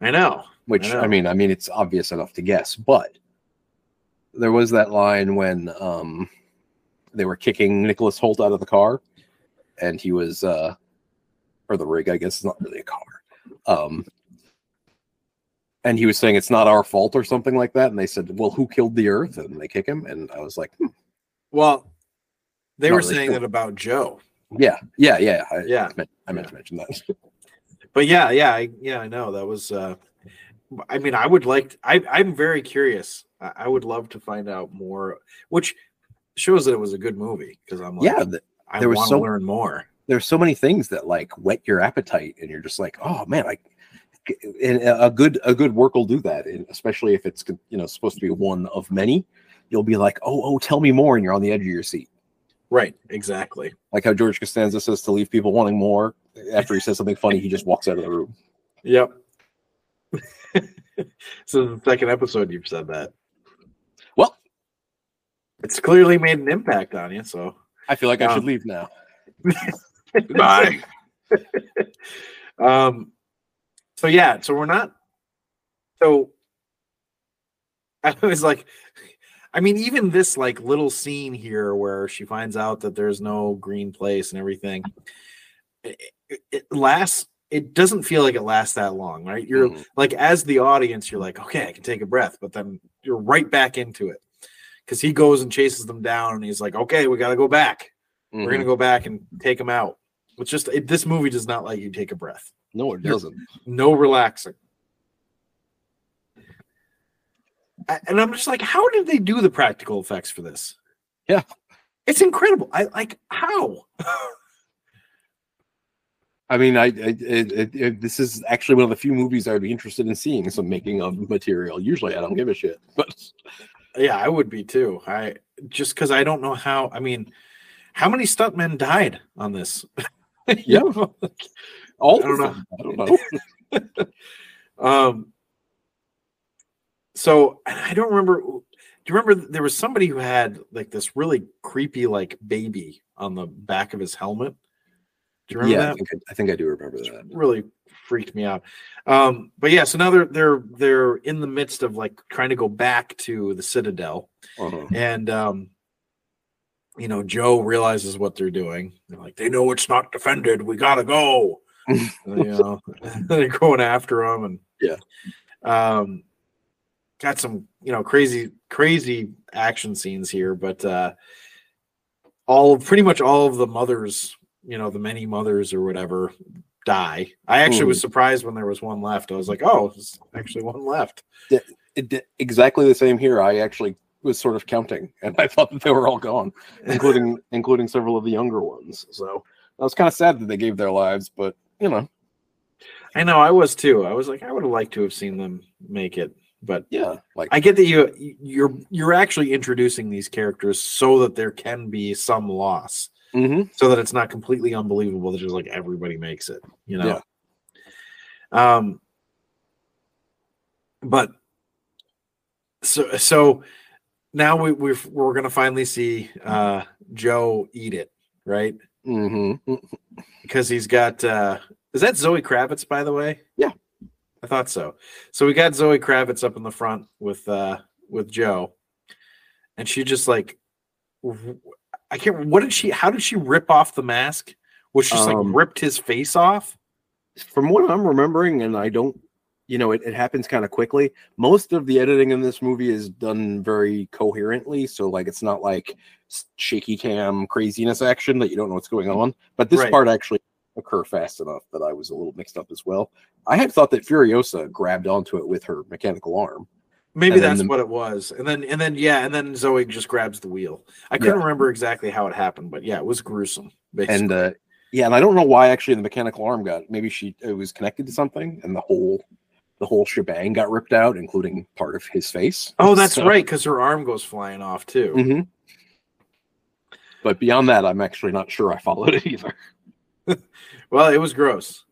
I know. Which I know. I mean, I mean, it's obvious enough to guess. But there was that line when um, they were kicking Nicholas Hoult out of the car, and he was, uh, or the rig, I guess, it's not really a car. Um, and he was saying it's not our fault or something like that. And they said, "Well, who killed the Earth?" And they kick him. And I was like, hmm, Well, they Not were really saying sure. that about Joe. "Yeah, yeah, yeah, I, Yeah. I meant, I meant to mention that." but yeah yeah I, yeah i know that was uh i mean i would like i i'm very curious I, I would love to find out more which shows that it was a good movie because i'm like yeah, th- i there was want so- learn more. there's so many things that like whet your appetite and you're just like oh man like and a good a good work will do that and especially if it's you know supposed to be one of many you'll be like oh oh tell me more and you're on the edge of your seat. Right exactly. Like how george costanza says to leave people wanting more after he says something funny he just walks out of the room. Yep. So the second episode you've said that it's clearly made an impact on you so i feel like i Um, should leave now Goodbye. um so yeah so we're not so i was like i mean even this like little scene here where she finds out that there's no green place and everything it, it, it lasts it doesn't feel like it lasts that long right you're Mhm. like as the audience you're like okay i can take a breath but then you're right back into it because he goes and chases them down and he's like okay we got to go back we're Mhm. gonna go back and take them out. It's just it, this movie does not let you take a breath. no it doesn't No relaxing. And I'm just like, how did they do the practical effects for this? Yeah. it's incredible. I like how. I mean, I, I it, it, it, this is actually one of the few movies I would be interested in seeing some making of material. Usually, I don't give a shit, but Yeah, I would be too. I just because I don't know how. I mean, how many stuntmen died on this? Yeah. all I don't know. I don't know. um. So I don't remember. Do you remember there was somebody who had like this really creepy like baby on the back of his helmet? Do you remember yeah, I think I, I think I do remember that. really freaked me out. Um, but yeah, so now they're they're they're in the midst of like trying to go back to the Citadel, Uh-huh. and um, you know, Joe realizes what they're doing. They're like, they know it's not defended. We gotta go. You know, they're going after him, and Yeah. um, got some you know crazy crazy action scenes here, but uh, all pretty much all of the mothers, you know, the many mothers or whatever, die. I actually was hmm. surprised when there was one left. I was like, oh, there's actually one left. It exactly the same here. I actually was sort of counting, and I thought that they were all gone, including including several of the younger ones. So I was kind of sad that they gave their lives, but you know, I know I was too. I was like, I would have liked to have seen them make it, but yeah, like I get that you you're you're actually introducing these characters so that there can be some loss, mhm. so that it's not completely unbelievable that just like everybody makes it, you know. Um, but so so now we we've, we're gonna finally see uh Joe eat it, right? hmm because he's got uh is that Zoe Kravitz by the way? Yeah. I thought so. So we got Zoe Kravitz up in the front with uh with Joe. And she just like I can't what did she how did she rip off the mask? Was she just Um, like ripped his face off? From what I'm remembering, and I don't, you know, it, it happens kind of quickly. Most of the editing in this movie is done very coherently, so like it's not like shaky cam craziness action that you don't know what's going on. But this Right. part actually occur fast enough that I was a little mixed up as well. I had thought that Furiosa grabbed onto it with her mechanical arm. Maybe and that's the- what it was. And then and then yeah, and then Zoe just grabs the wheel. I couldn't remember exactly how it happened, but yeah, it was gruesome. Basically. And uh, yeah, and I don't know why actually the mechanical arm got. Maybe she it was connected to something, and the whole the whole shebang got ripped out, including part of his face. oh, that's So- right, because her arm goes flying off too. Mhm. But beyond that, I'm actually not sure I followed it either. Well, it was gross.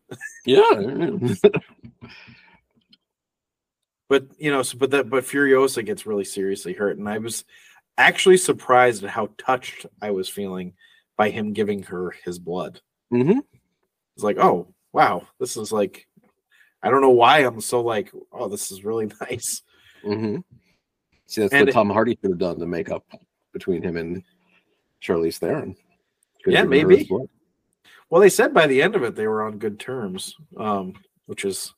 Yeah. but you know, so, but that but Furiosa gets really seriously hurt, and I was actually surprised at how touched I was feeling by him giving her his blood. hmm It's like, oh wow, this is like, I don't know why I'm so like, oh, this is really nice. hmm See, that's And- what Tom Hardy could have done to make up between him and Charlize Theron. Could Yeah, have given her maybe. Well, they said by the end of it they were on good terms, um, which is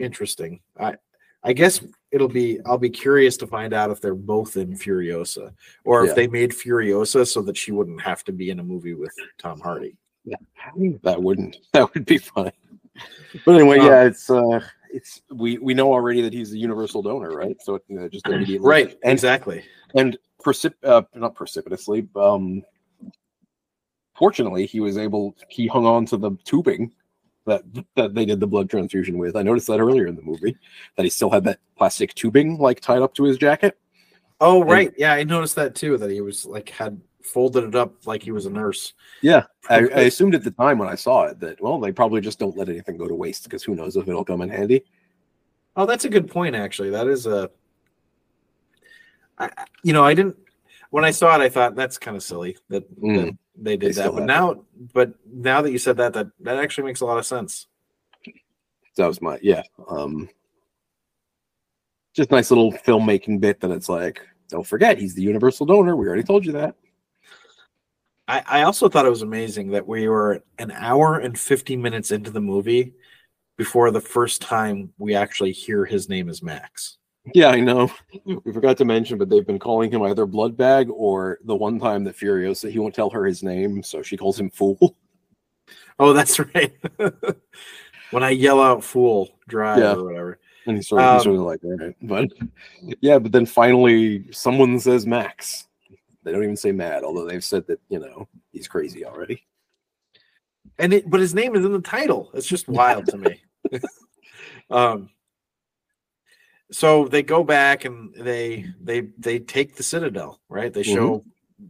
interesting. I I guess it'll be I'll be curious to find out if they're both in Furiosa or if Yeah. they made Furiosa so that she wouldn't have to be in a movie with Tom Hardy. Yeah, That wouldn't. That would be funny. But anyway, Um, yeah, it's uh, it's we we know already that he's a universal donor, right? So it, you know, just immediately Right, and exactly. and precip uh, not precipitously um fortunately he was able he hung on to the tubing that that they did the blood transfusion with i noticed that earlier in the movie that he still had that plastic tubing like tied up to his jacket Oh, right. Yeah, I noticed that too. That he was like had folded it up like he was a nurse. yeah I, I assumed at the time when i saw it that well they probably just don't let anything go to waste because who knows if it'll come in handy Oh, that's a good point. Actually, that is a. I- you know, I didn't when I saw it. I thought that's kind of silly that, that Mm. they They did still that. But now, but now that you said that, that that actually makes a lot of sense. that was my yeah um just nice little filmmaking bit that it's like don't forget he's the universal donor we already told you that I, I also thought it was amazing that we were an hour and 50 minutes into the movie before the first time we actually hear his name is Max. Yeah, I know. We forgot to mention, but they've been calling him either Bloodbag or the one time that Furiosa, he won't tell her his name, so she calls him Fool. Oh, that's right. when I yell out "fool," drive Yeah. or whatever. And he's sort of, he's Um, sort of like, all right. But yeah, but then finally someone says Max. They don't even say mad, although they've said that, you know, he's crazy already. and it but his name is in the title. It's just wild to me. um so they go back and they they they take the citadel, right? They show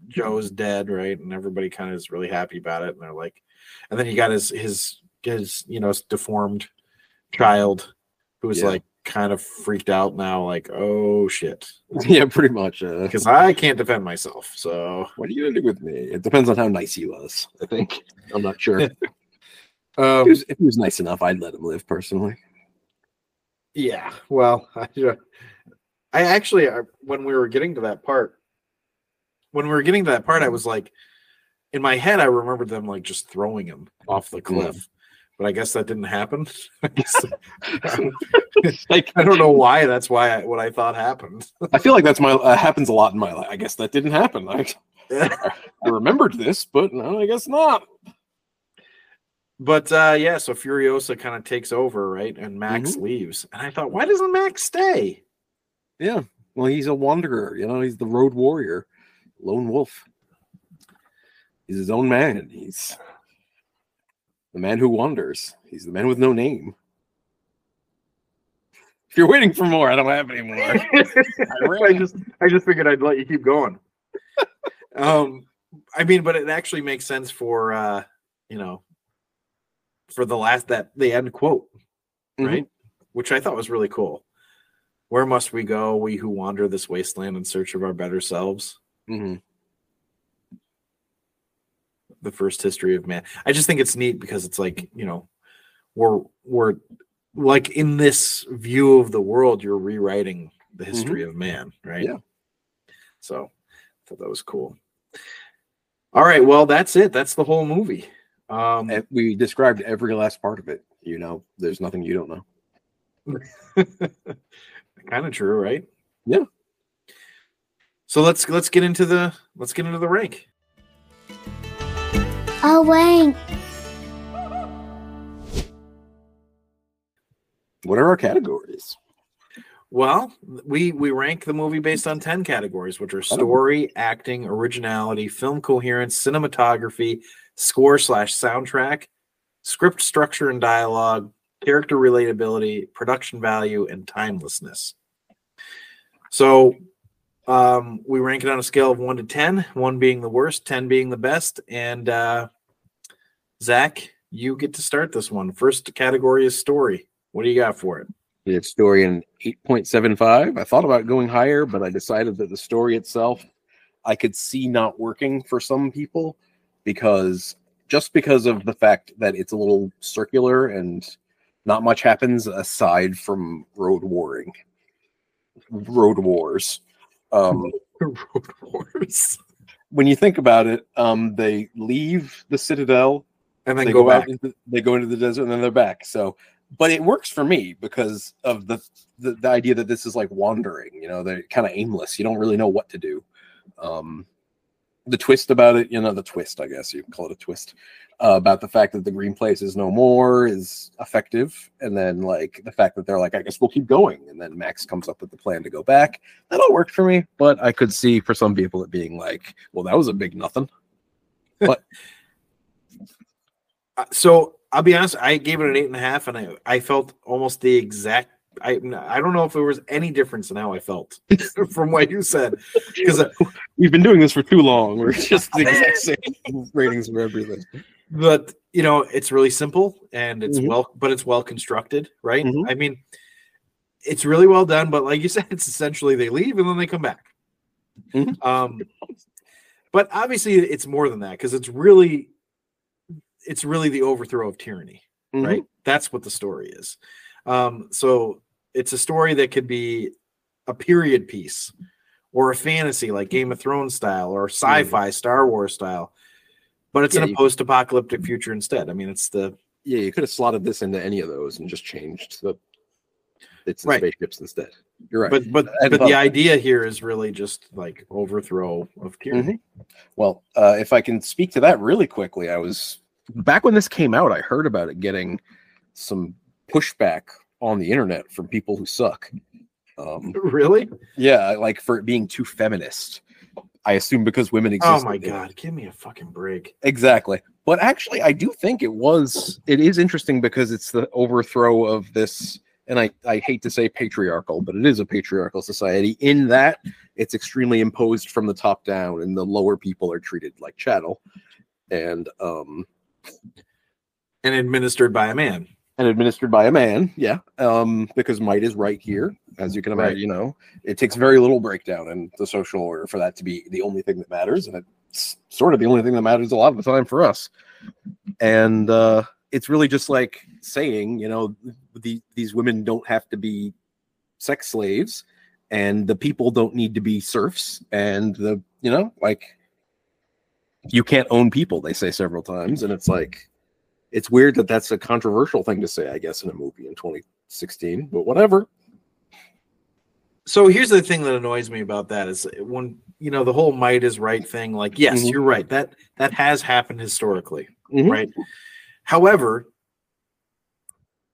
Joe's dead, right? And everybody kind of is really happy about it. And they're like, and then you got his his his you know deformed child who's Yeah. like kind of freaked out now, like, oh shit. yeah, pretty much. Uh, Because I can't defend myself. So what are you gonna do with me? It depends on how nice he was. I think. I'm not sure. if, um he was, if he was nice enough, I'd let him live personally. Yeah, well, I, I actually, I, when we were getting to that part, when we were getting to that part, I was like, in my head, I remembered them like just throwing him off the cliff, but I guess that didn't happen. I guess- like I don't know why. That's why I, what I thought happened. I feel like that's my uh, happens a lot in my life. I guess that didn't happen. I, I remembered this, but no, I guess not. But uh, yeah, so Furiosa kind of takes over, right, and Max leaves, and I thought, why doesn't Max stay? Yeah. Well, he's a wanderer. You know, he's the road warrior, lone wolf. He's his own man. He's the man who wanders. He's the man with no name. If you're waiting for more, I don't have any more. I just I just figured I'd let you keep going. um I mean, but it actually makes sense for uh, you know, for the last that the end quote, Mhm. right? Which I thought was really cool. Where must we go, we who wander this wasteland in search of our better selves? Mhm. The first history of man. I just think it's neat because it's like, you know, we're we're like in this view of the world, you're rewriting the history of man, right? Yeah. So I thought that was cool. All right, well, that's it. That's the whole movie. Um And we described every last part of it. You know, there's nothing you don't know. kind of true, right? Yeah. So let's let's get into the let's get into the rank. A rank. What are our categories? Well, we we rank the movie based on 10 categories, which are story, acting, originality, film coherence, cinematography, score slash soundtrack, script structure and dialogue, character relatability, production value, and timelessness. So um, we rank it on a scale of one to 10, one being the worst, 10 being the best. And uh, Zac, you get to start this one. First category is story. What do you got for it? Its story in 8.75. I thought about going higher, but I decided that the story itself I could see not working for some people because just because of the fact that it's a little circular and not much happens aside from road warring. Road wars. Um, Road Wars. when you think about it, um, they leave the citadel And then they go, go, back. out into they go into the desert and then they're back so but it works for me because of the the, the idea that this is like wandering you know they're kind of aimless you don't really know what to do um the twist about it you know the twist i guess you can call it a twist uh, about the fact that the green place is no more is effective. And then like the fact that they're like i guess we'll keep going. And then max comes up with the plan to go back. That all worked for me but i could see for some people it being like well that was a big nothing. But So I'll be honest, I gave it an eight and a half, and I, I felt almost the exact. I I don't know if there was any difference in how I felt from what you said because We've been doing this for too long. We're just the exact same ratings for everything. but you know it's really simple and it's Mhm. well but it's well constructed right Mhm. i mean it's really well done but like you said it's essentially they leave and then they come back Mhm. um but obviously it's more than that because it's really it's really the overthrow of tyranny Mm-hmm. right that's what the story is um so it's a story that could be a period piece or a fantasy like game of thrones style or sci-fi star wars style but it's Yeah, in a post-apocalyptic future instead i mean it's the Yeah, you could have slotted this into any of those and just changed the it's the Right. spaceships instead. You're right. but but And but the idea here is really just like overthrow of tyranny Well, uh, if I can speak to that really quickly, I was back when this came out. I heard about it getting some pushback on the internet from people who suck. Um, really yeah, like for it being too feminist. I assume because women exist. Oh my god, give me a fucking break. Exactly. But actually, I do think it was. It is interesting because it's the overthrow of this, and I I hate to say patriarchal, but it is a patriarchal society. In that, it's extremely imposed from the top down, and the lower people are treated like chattel, and um And administered by a man. And administered by a man. Yeah, um because might is right here, as you can imagine. Right. You know, it takes very little breakdown in the social order for that to be the only thing that matters, and it's sort of the only thing that matters a lot of the time for us. And uh it's really just like saying, you know, the, these women don't have to be sex slaves, and the people don't need to be serfs, and the you know, like you can't own people. They say several times, and it's like it's weird that that's a controversial thing to say, I guess, in a movie in 2016, but whatever. So here's the thing that annoys me about that is when you know the whole might is right thing. Like, yes, Mhm. you're right. That that has happened historically, Mhm. right? However,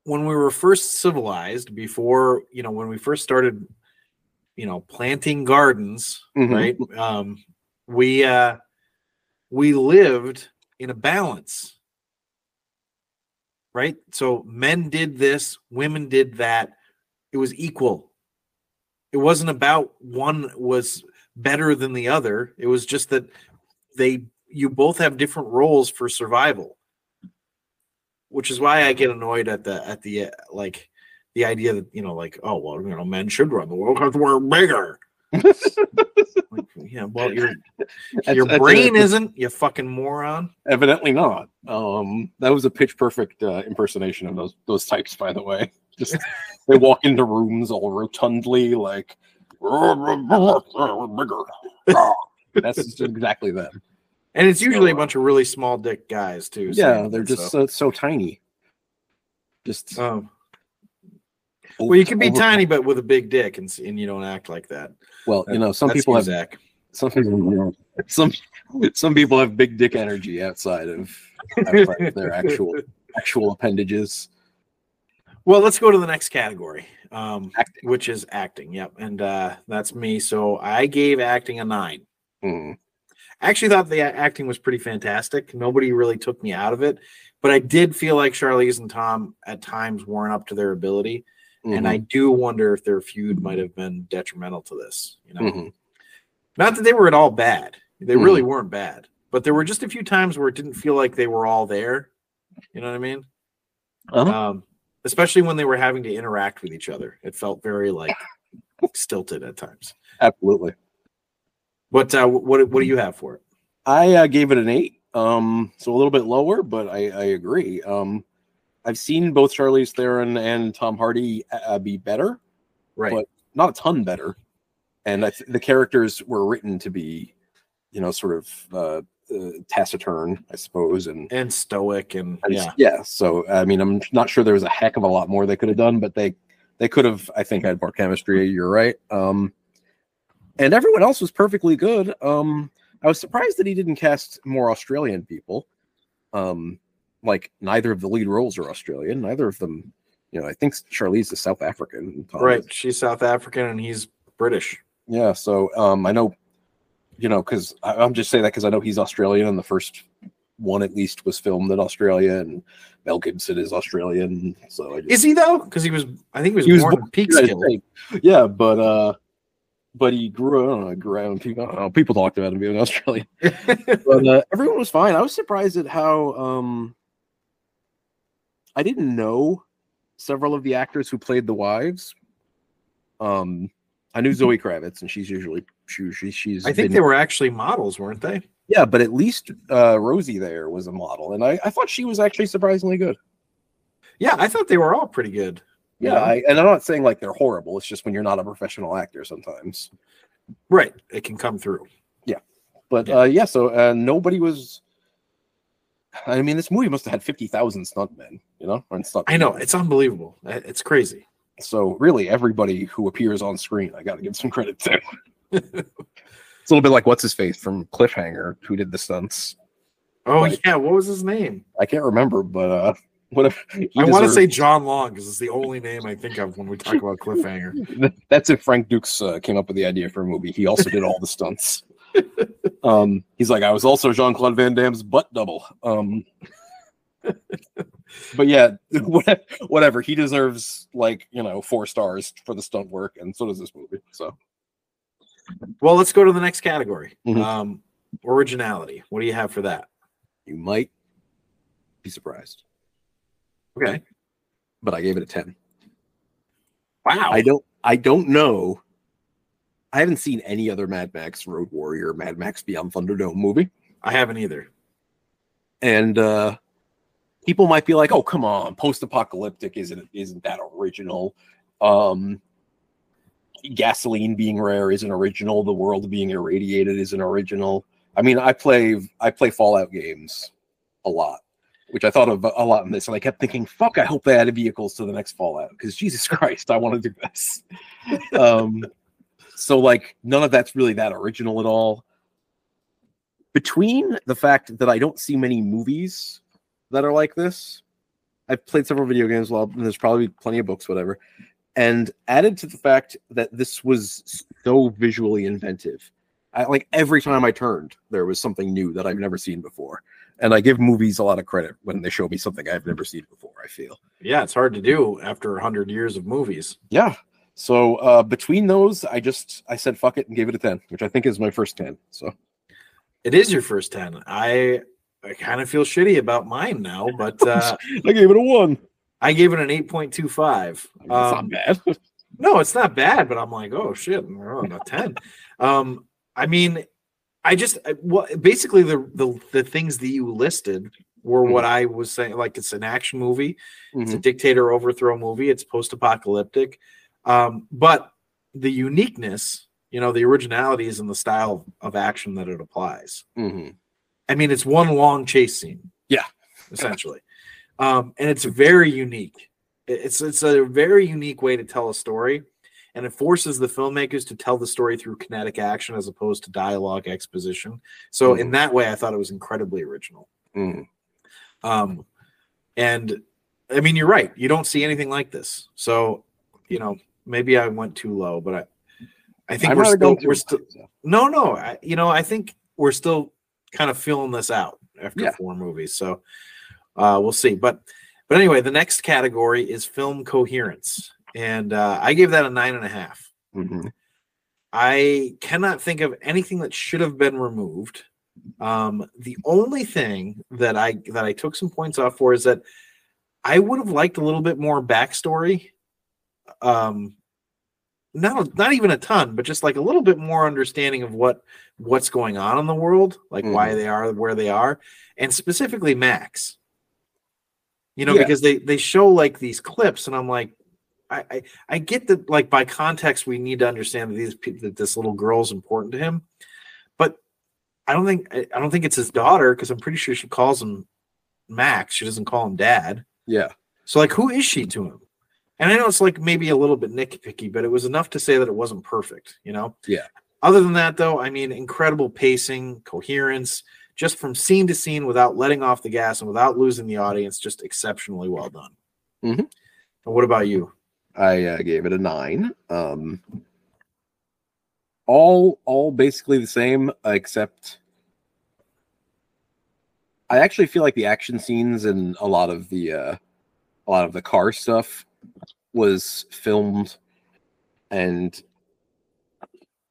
when we were first civilized, before you know, when we first started, you know, planting gardens, Mhm. right? Um, we uh, we lived in a balance, right? So men did this, women did that. It was equal. It wasn't about one was better than the other. It was just that they you both have different roles for survival. Which is why I get annoyed at the at the like the idea that you know like oh well you know men should run the world because we're bigger. Like, yeah, well your That's- your that's brain a- isn't you fucking moron. Evidently not. Um, that was a pitch perfect uh, impersonation of those those types, by the way. Just they walk into rooms all rotundly, like bigger. That's exactly them. And it's usually a So, uh, bunch of really small dick guys too. Yeah, they're just so- so, so tiny. Just um, well, you can be over- tiny but with a big dick, and and you don't act like that. Well, you know, some That's people you, have Zac. some people some some people have big dick energy outside of, outside of their actual actual appendages. Well, let's go to the next category, um, which is acting. Yep, and uh, that's me. So I gave acting a nine. Hmm. I actually thought the acting was pretty fantastic. Nobody really took me out of it, but I did feel like Charlize and Tom at times weren't up to their ability, and I do wonder if their feud might have been detrimental to this. You know, Mhm. not that they were at all bad; they Mm-hmm. really weren't bad, but there were just a few times where it didn't feel like they were all there. You know what I mean? Uh-huh. Um, especially when they were having to interact with each other, it felt very like stilted at times. Absolutely. But uh, what what do you have for it? I uh, gave it an eight, um, so a little bit lower, but I, I agree. Um, I've seen both Charlize Theron and Tom Hardy uh, be better, Right. But- not a ton better, and I th- the characters were written to be, you know, sort of uh, uh, taciturn, I suppose, and, and stoic and and yeah. yeah. So I mean, I'm not sure there was a heck of a lot more they could have done, but they they could have, I think, had more chemistry. You're right. Um, and everyone else was perfectly good. Um, I was surprised that he didn't cast more Australian people. Um, like neither of the lead roles are Australian. Neither of them, you know. I think Charlize is South African. Right. She's South African and he's British. Yeah. So um, I know, you know, because I'm just saying that because I know he's Australian, and the first one at least was filmed in Australia, and Mel Gibson is Australian. So I just, Is he though? Because he was I think he was He was born in Peekskill. Yeah, but uh, but he grew. I don't know, grew around people. I don't know, people talked about him being Australian, but uh, everyone was fine. I was surprised at how um, I didn't know several of the actors who played the wives. Um, I knew Zoe Kravitz, and she's usually she, she she's. I think been- they were actually models, weren't they? yeah, but at least uh, Rosie there was a model, and I, I thought she was actually surprisingly good. Yeah, I thought they were all pretty good. Yeah, I, and I'm not saying like they're horrible. It's just when you're not a professional actor, sometimes. Right. It can come through. Yeah, but Yeah. uh, yeah, so uh, nobody was. I mean, this movie must have had fifty thousand stuntmen, you know, or stunt. I know, it's unbelievable. It's crazy. So really, everybody who appears on screen, I got to give some credit to. it's a little bit like what's his face from Cliffhanger, who did the stunts. Oh Right. yeah, what was his name? I can't remember, but uh, what if I want to say John Long because it's the only name I think of when we talk about Cliffhanger. That's if Frank Dukes uh, came up with the idea for a movie. He also did all the stunts. Um, he's like, I was also Jean Claude Van Damme's butt double. Um, but yeah, whatever. He deserves like you know four stars for the stunt work, and so does this movie. So Well, let's go to the next category. Mhm. Um, originality. What do you have for that? you might be surprised, Okay. but I gave it a ten. Wow. I don't. I don't know. I haven't seen any other Mad Max Road Warrior, Mad Max Beyond Thunderdome movie. I haven't either. and uh people might be like oh come on post-apocalyptic isn't isn't that original um gasoline being rare isn't original the world being irradiated isn't original i mean i play i play fallout games a lot which i thought of a lot in this and i kept thinking fuck i hope they add vehicles to the next fallout because jesus christ i want to do this um so like none of that's really that original at all between the fact that I don't see many movies that are like this, I've played several video games. Well, and there's probably plenty of books, whatever. And added to the fact that this was so visually inventive, I, like every time I turned, there was something new that I've never seen before. And I give movies a lot of credit when they show me something I've never seen before. I feel, Yeah, it's hard to do after 100 years of movies. yeah. So uh, between those, I just I said fuck it and gave it a ten, which I think is my first ten. So It is your first 10. I I kind of feel shitty about mine now, but uh, I gave it a one. I gave it an 8.25. That's not Um, bad. no, it's not bad, but I'm like, oh shit, we're on a 10. um, I mean, I just I- what basically the, the the things that you listed were what I was saying. Like it's an action movie, it's a dictator overthrow movie, it's post-apocalyptic. Um, but the uniqueness, you know, the originality is in the style of action that it applies. Mhm. I mean, it's one long chase scene. Yeah. essentially, um, and it's very unique. It's it's a very unique way to tell a story, and it forces the filmmakers to tell the story through kinetic action as opposed to dialogue exposition. So in that way, I thought it was incredibly original. Mhm. Um, and I mean, you're right. You don't see anything like this. So, you know, maybe I went too low, but I, I think I'd we're still, we're still, no, no. I, you know, I think we're still kind of feeling this out after Yeah. four movies. So, uh, we'll see. But, but anyway, the next category is film coherence, and uh, I gave that a nine and a half. Mhm. I cannot think of anything that should have been removed. Um, the only thing that I that I took some points off for is that I would have liked a little bit more backstory. Um, not not even a ton, but just like a little bit more understanding of what what's going on in the world, like why Mhm. they are where they are, and specifically Max. You know, Yeah. because they they show like these clips, and I'm like, I, I I get that like by context we need to understand that these people that this little girl is important to him, but I don't think I I don't think it's his daughter because I'm pretty sure she calls him Max. She doesn't call him Dad. Yeah. So like, who is she to him? And I know it's like maybe a little bit nitpicky, but it was enough to say that it wasn't perfect. You know. Yeah. Other than that, though, I mean, incredible pacing, coherence, just from scene to scene without letting off the gas and without losing the audience, just exceptionally well done. Mhm. And what about you? I uh, gave it a nine. Um, all all basically the same, except I actually feel like the action scenes and a lot of the uh, a lot of the car stuff was filmed and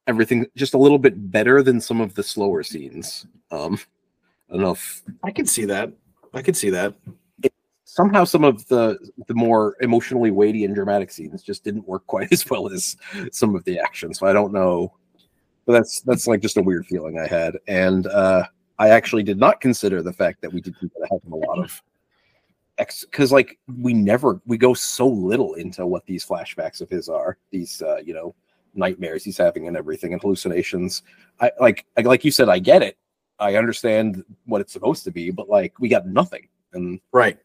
everything just a little bit better than some of the slower scenes. Um, I don't know I can see that. I can see that. somehow some of the the more emotionally weighty and dramatic scenes just didn't work quite as well as some of the action. So I don't know, but that's that's like just a weird feeling I had, and uh, I actually did not consider the fact that we did get a heck of a lot of X because like we never we go so little into what these flashbacks of his are these uh, you know nightmares he's having and everything and hallucinations. I like I, like you said I get it. I understand what it's supposed to be, but like we got nothing and Right.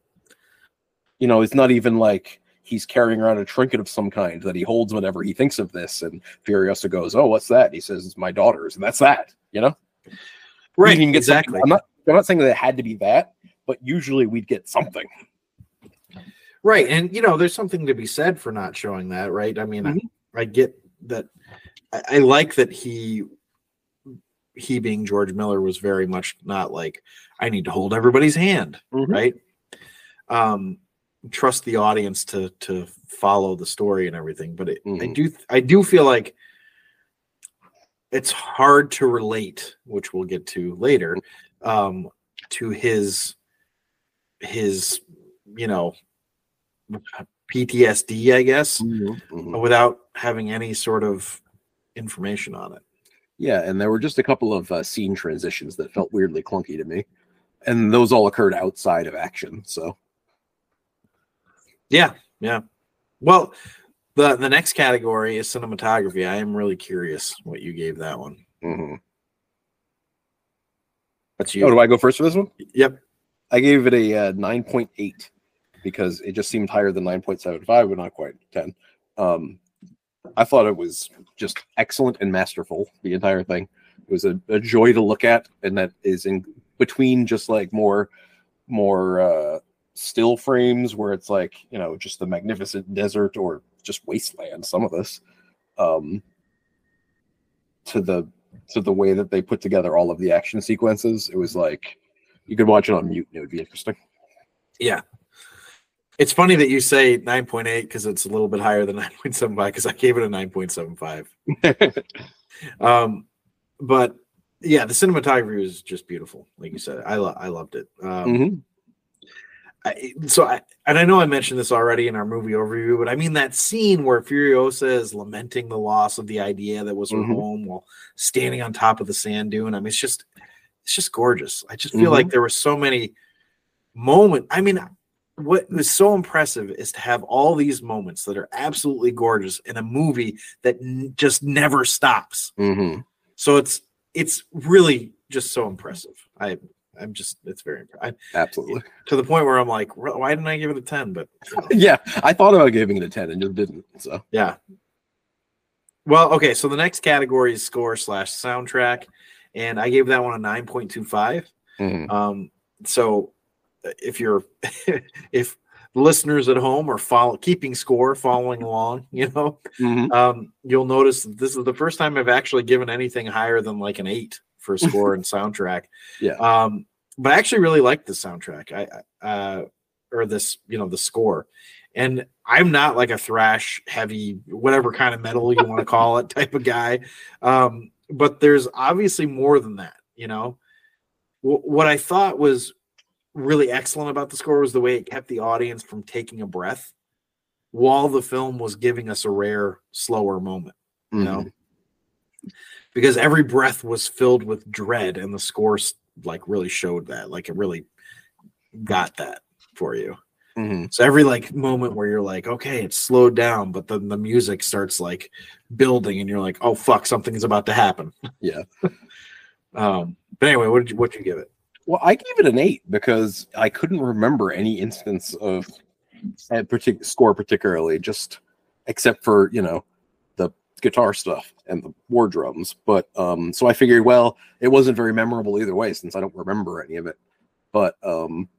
you know, it's not even like he's carrying around a trinket of some kind that he holds whenever he thinks of this. And Furiosa goes, "Oh, what's that?" And he says, "It's my daughter's," and that's that. You know, Right. didn't get something- exactly. I'm not. I'm not saying that it had to be that, but usually we'd get something. Right. And, you know, there's something to be said for not showing that, right? I mean, Mhm. I, I get that. I, I like that he he being George Miller was very much not like I need to hold everybody's hand, Mhm. right? Um, trust the audience to to follow the story and everything. But it, I Mhm. do I do feel like it's hard to relate, which we'll get to later, um, to his his you know PTSD, I guess, Mhm. without having any sort of information on it. Yeah, and there were just a couple of uh, scene transitions that felt weirdly clunky to me, and those all occurred outside of action. So Yeah, yeah. Well, the the next category is cinematography. I am really curious what you gave that one. Mm-hmm. What's oh, do I go first for this one? Yep. I gave it a uh, nine point eight because it just seemed higher than nine point seven five, but not quite ten. Um, I thought it was just excellent and masterful. The entire thing. It was a, a joy to look at, and that is in between just like more, more uh, still frames where it's like you know just the magnificent desert or just wasteland. Some of this, um, to the to the way that they put together all of the action sequences. It was like you could watch it on mute and it would be interesting. Yeah. It's funny that you say 9.8 because it's a little bit higher than 9.75 because I gave it a 9.75. Um, but yeah, the cinematography was just beautiful. Like you said, I, lo- I loved it. Um, Mhm. I, so I, and I know I mentioned this already in our movie overview, but I mean that scene where Furiosa is lamenting the loss of the idea that was her Mhm. home while standing on top of the sand dune. I mean, it's just, it's just gorgeous. I just feel like there were so many moments. I mean, what was so impressive is to have all these moments that are absolutely gorgeous in a movie that n- just never stops. Mhm. So it's it's really just so impressive. I I'm just it's very I, Absolutely. to the point where I'm like, why didn't I give it a ten? But you know, Yeah, I thought about giving it a ten and just didn't. So yeah. Well, okay. So the next category is score slash soundtrack, and I gave that one a nine point two five. Mhm. Um, so if you're if listeners at home are follow keeping score, following along, you know, Mhm. um, you'll notice that this is the first time I've actually given anything higher than like an eight for score and soundtrack. Yeah. Um, but I actually really like the soundtrack. I I- uh, or this, you know, the score. And I'm not like a thrash heavy, whatever kind of metal you want to call it type of guy. Um, but there's obviously more than that, you know. Wh- what I thought was really excellent about the score was the way it kept the audience from taking a breath while the film was giving us a rare, slower moment you know Mhm. because every breath was filled with dread and the score like really showed that like it really got that for you Mhm. so every like moment where you're like okay it's slowed down but then the music starts like building and you're like oh fuck something's about to happen Yeah. um but anyway what did you what you give it Well, I gave it an eight because I couldn't remember any instance of a partic- score particularly, just except for you know the guitar stuff and the war drums. But um, so I figured, well, it wasn't very memorable either way since I don't remember any of it. But um,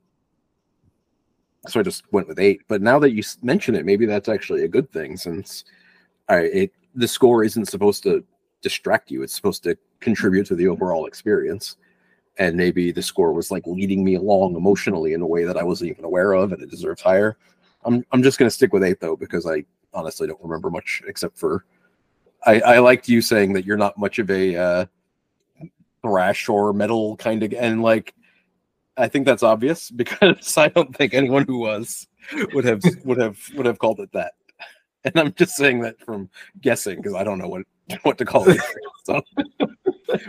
so I just went with eight. But now that you mention it, maybe that's actually a good thing since I it the score isn't supposed to distract you; it's supposed to contribute to the overall experience and maybe the score was like leading me along emotionally in a way that I wasn't even aware of, and it deserves higher. I'm I'm just gonna stick with eight though because I honestly don't remember much except for I I liked you saying that you're not much of a uh, thrash or metal kind of and like I think that's obvious because I don't think anyone who was would have would have would have called it that. And I'm just saying that from guessing because I don't know what what to call it. So,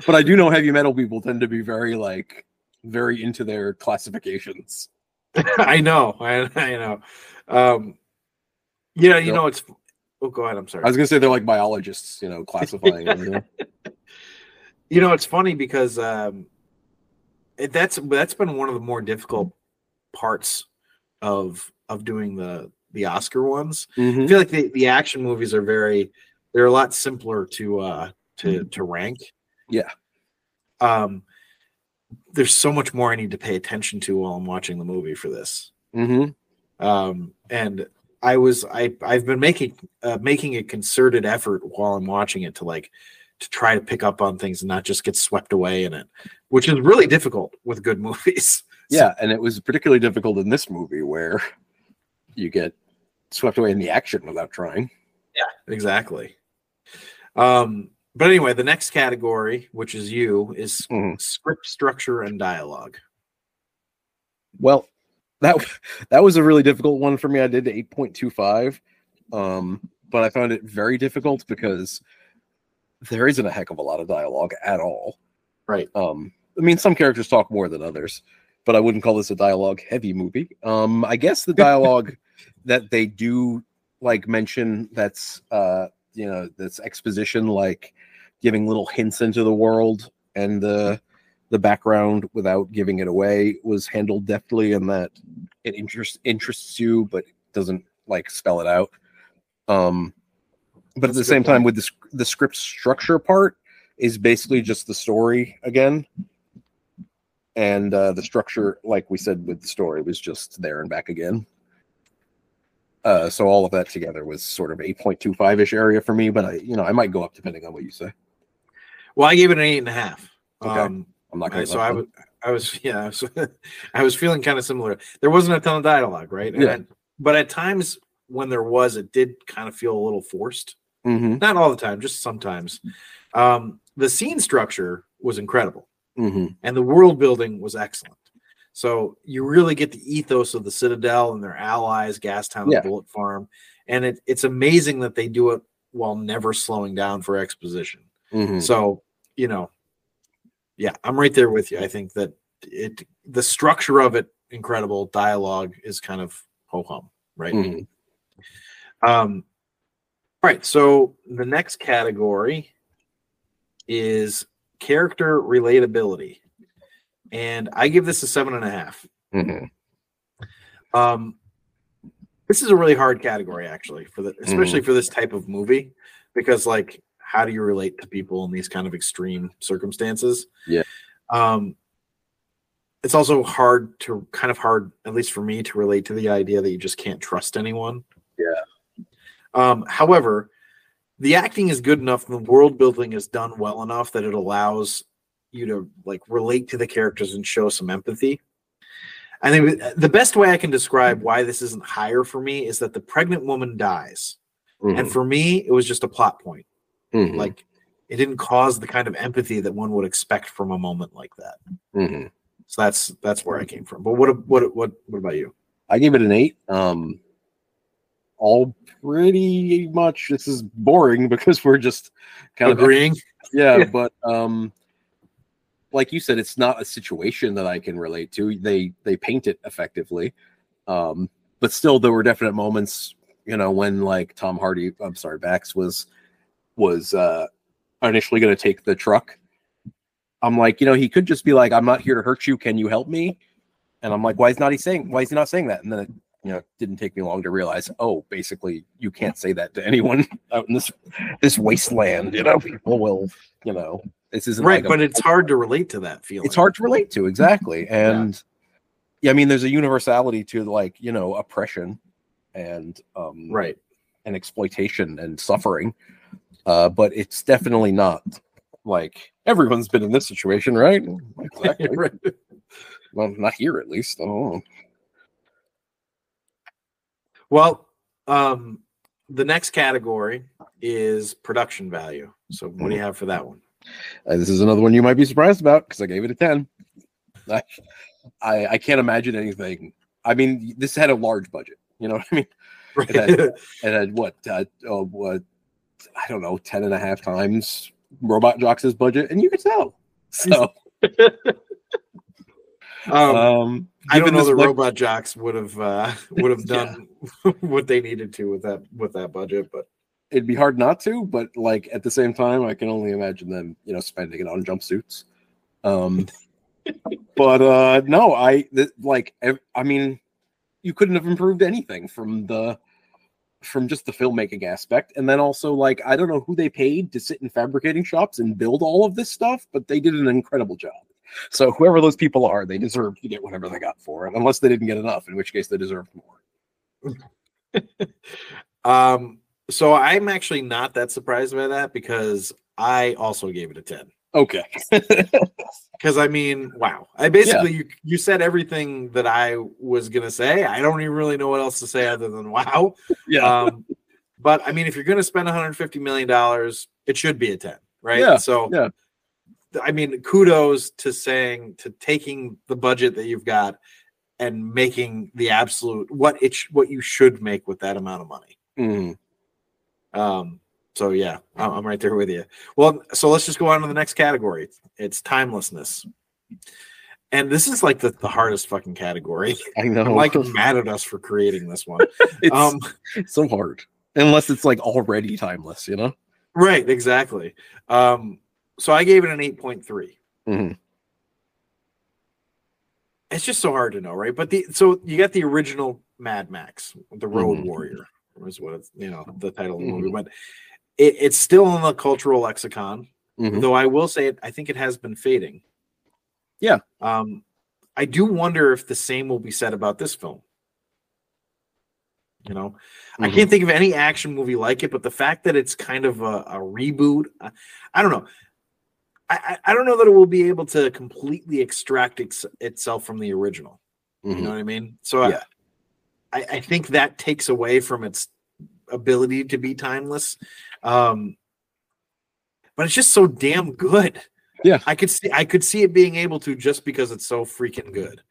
but I do know heavy metal people tend to be very like very into their classifications. i know i, I know um yeah you know it's oh go ahead i'm sorry I was gonna say they're like biologists, you know, classifying. You know, it's funny because um, that's that's been one of the more difficult parts of of doing the the Oscar ones. I Mhm. feel like the, the action movies are very they're a lot simpler to uh to to rank. Yeah. Um there's so much more I need to pay attention to while I'm watching the movie for this. Mhm. Um and I was I I've been making uh, making a concerted effort while I'm watching it to like to try to pick up on things and not just get swept away in it, which is really difficult with good movies. Yeah, and it was particularly difficult in this movie where you get swept away in the action without trying. Yeah, exactly. Um, but anyway, the next category, which is you, is Mhm. script structure and dialogue. Well, that that was a really difficult one for me. I did eight point two five, um, but I found it very difficult because there isn't a heck of a lot of dialogue at all. Right. Um, I mean, some characters talk more than others, but I wouldn't call this a dialogue heavy movie. Um, I guess the dialogue that they do like mention that's uh, you know that's exposition, like giving little hints into the world and the the background without giving it away was handled deftly and that it interests interests you but doesn't like spell it out um but at the same good time with the, the script structure part is basically just the story again and uh the structure like we said with the story was just there and back again uh so all of that together was sort of 8.25ish area for me but i you know i might go up depending on what you say Well, I gave it an eight and a half. Okay. Um, i'm not gonna so I was, I was, yeah, I was, I was feeling kind of similar. There wasn't a ton of dialogue, right? And Yeah. I- but at times when there was, it did kind of feel a little forced. mm-hmm, Not all the time, just sometimes. Um, the scene structure was incredible, mm-hmm. and the world building was excellent. So you really get the ethos of the Citadel and their allies, Gastown Yeah. and Bullet Farm, and it, it's amazing that they do it while never slowing down for exposition. Mm-hmm. So, you know, yeah, I'm right there with you. I think that it the structure of it incredible. Dialogue is kind of ho hum, right? Mhm. Um all right, so the next category is character relatability. And I give this a seven and a half. Mhm. Um, this is a really hard category, actually, for the especially for this type of movie, because like, how do you relate to people in these kind of extreme circumstances? Yeah. Um, it's also hard to kind of hard, at least for me, to relate to the idea that you just can't trust anyone. Yeah. Um, however, the acting is good enough, the world building is done well enough that it allows you to like relate to the characters and show some empathy. I think the best way I can describe why this isn't higher for me is that the pregnant woman dies. Mhm. And for me, it was just a plot point. Mhm. Like it didn't cause the kind of empathy that one would expect from a moment like that. Mhm. So that's that's where I came from. But what what what what about you? I gave it an eight. Um, all pretty much. This is boring because we're just kind of Agreeing? yeah, Yeah. but um, like you said, it's not a situation that I can relate to. They they paint it effectively, um, but still, there were definite moments, you know, when like Tom Hardy, I'm sorry, Max was was uh, initially going to take the truck. I'm like, you know, he could just be like, "I'm not here to hurt you. Can you help me?" And I'm like, "Why is not he saying? Why is he not saying that?" And then it, you know, it didn't take me long to realize, oh, basically, you can't say that to anyone out in this this wasteland. You know, people will, you know, this isn't Right, like a- but it's hard to relate to that feeling. it's hard to relate to exactly and yeah. i mean there's a universality to like you know oppression and um Right. and exploitation and suffering uh but it's definitely not like everyone's been in this situation right exactly right. well not here at least oh Well, um, the next category is production value. So, what do you have for that one? Uh, this is another one you might be surprised about because i gave it a 10 I, I i can't imagine anything i mean this had a large budget you know what i mean Right. had- it had what uh, uh, what I don't know, 10 and a half times Robot Jox' budget, and you could tell. So um, um I don't know the budget- Robot Jox would have uh, would have Yeah. done what they needed to with that with that budget, but it'd be hard not to, but like at the same time, I can only imagine them, you know, spending it on jumpsuits. Um but uh no, I th- like I mean, you couldn't have improved anything from the from just the filmmaking aspect and then also like i don't know who they paid to sit in fabricating shops and build all of this stuff but they did an incredible job so whoever those people are they deserve to get whatever they got for it unless they didn't get enough in which case they deserve more um, so I'm actually not that surprised by that because I also gave it a 10. Okay. Because I mean, wow. I basically you, you said everything that I was gonna say. I don't even really know what else to say other than wow. yeah. Um, but I mean, if you're gonna spend 150 million dollars, it should be a 10, right? Yeah, So yeah. I mean, kudos to saying to taking the budget that you've got and making the absolute what it sh- what you should make with that amount of money. Mhm. Um, so yeah, I'm I'm right there with you. Well, so let's just go on to the next category. It's timelessness. And this is like the, the hardest fucking category. I know. I'm like mad at us for creating this one. it's Um, so hard. Unless it's like already timeless, you know? right, exactly. Um, so I gave it an 8.3. Mhm. It's just so hard to know, right? But the so you got the original Mad Max, the Road Mhm. Warrior, was what it's you know the title of the movie. But it, it's still in the cultural lexicon. Mhm. Though I will say it, I think it has been fading. Yeah. Um, I do wonder if the same will be said about this film. You know, I Mhm. can't think of any action movie like it, but the fact that it's kind of a, a reboot, I, I don't know. I, I don't know that it will be able to completely extract ex- itself from the original. You Mhm. know what I mean? So Yeah. I, I think that takes away from its ability to be timeless. Um, but it's just so damn good. Yeah. I could see I could see it being able to just because it's so freaking good.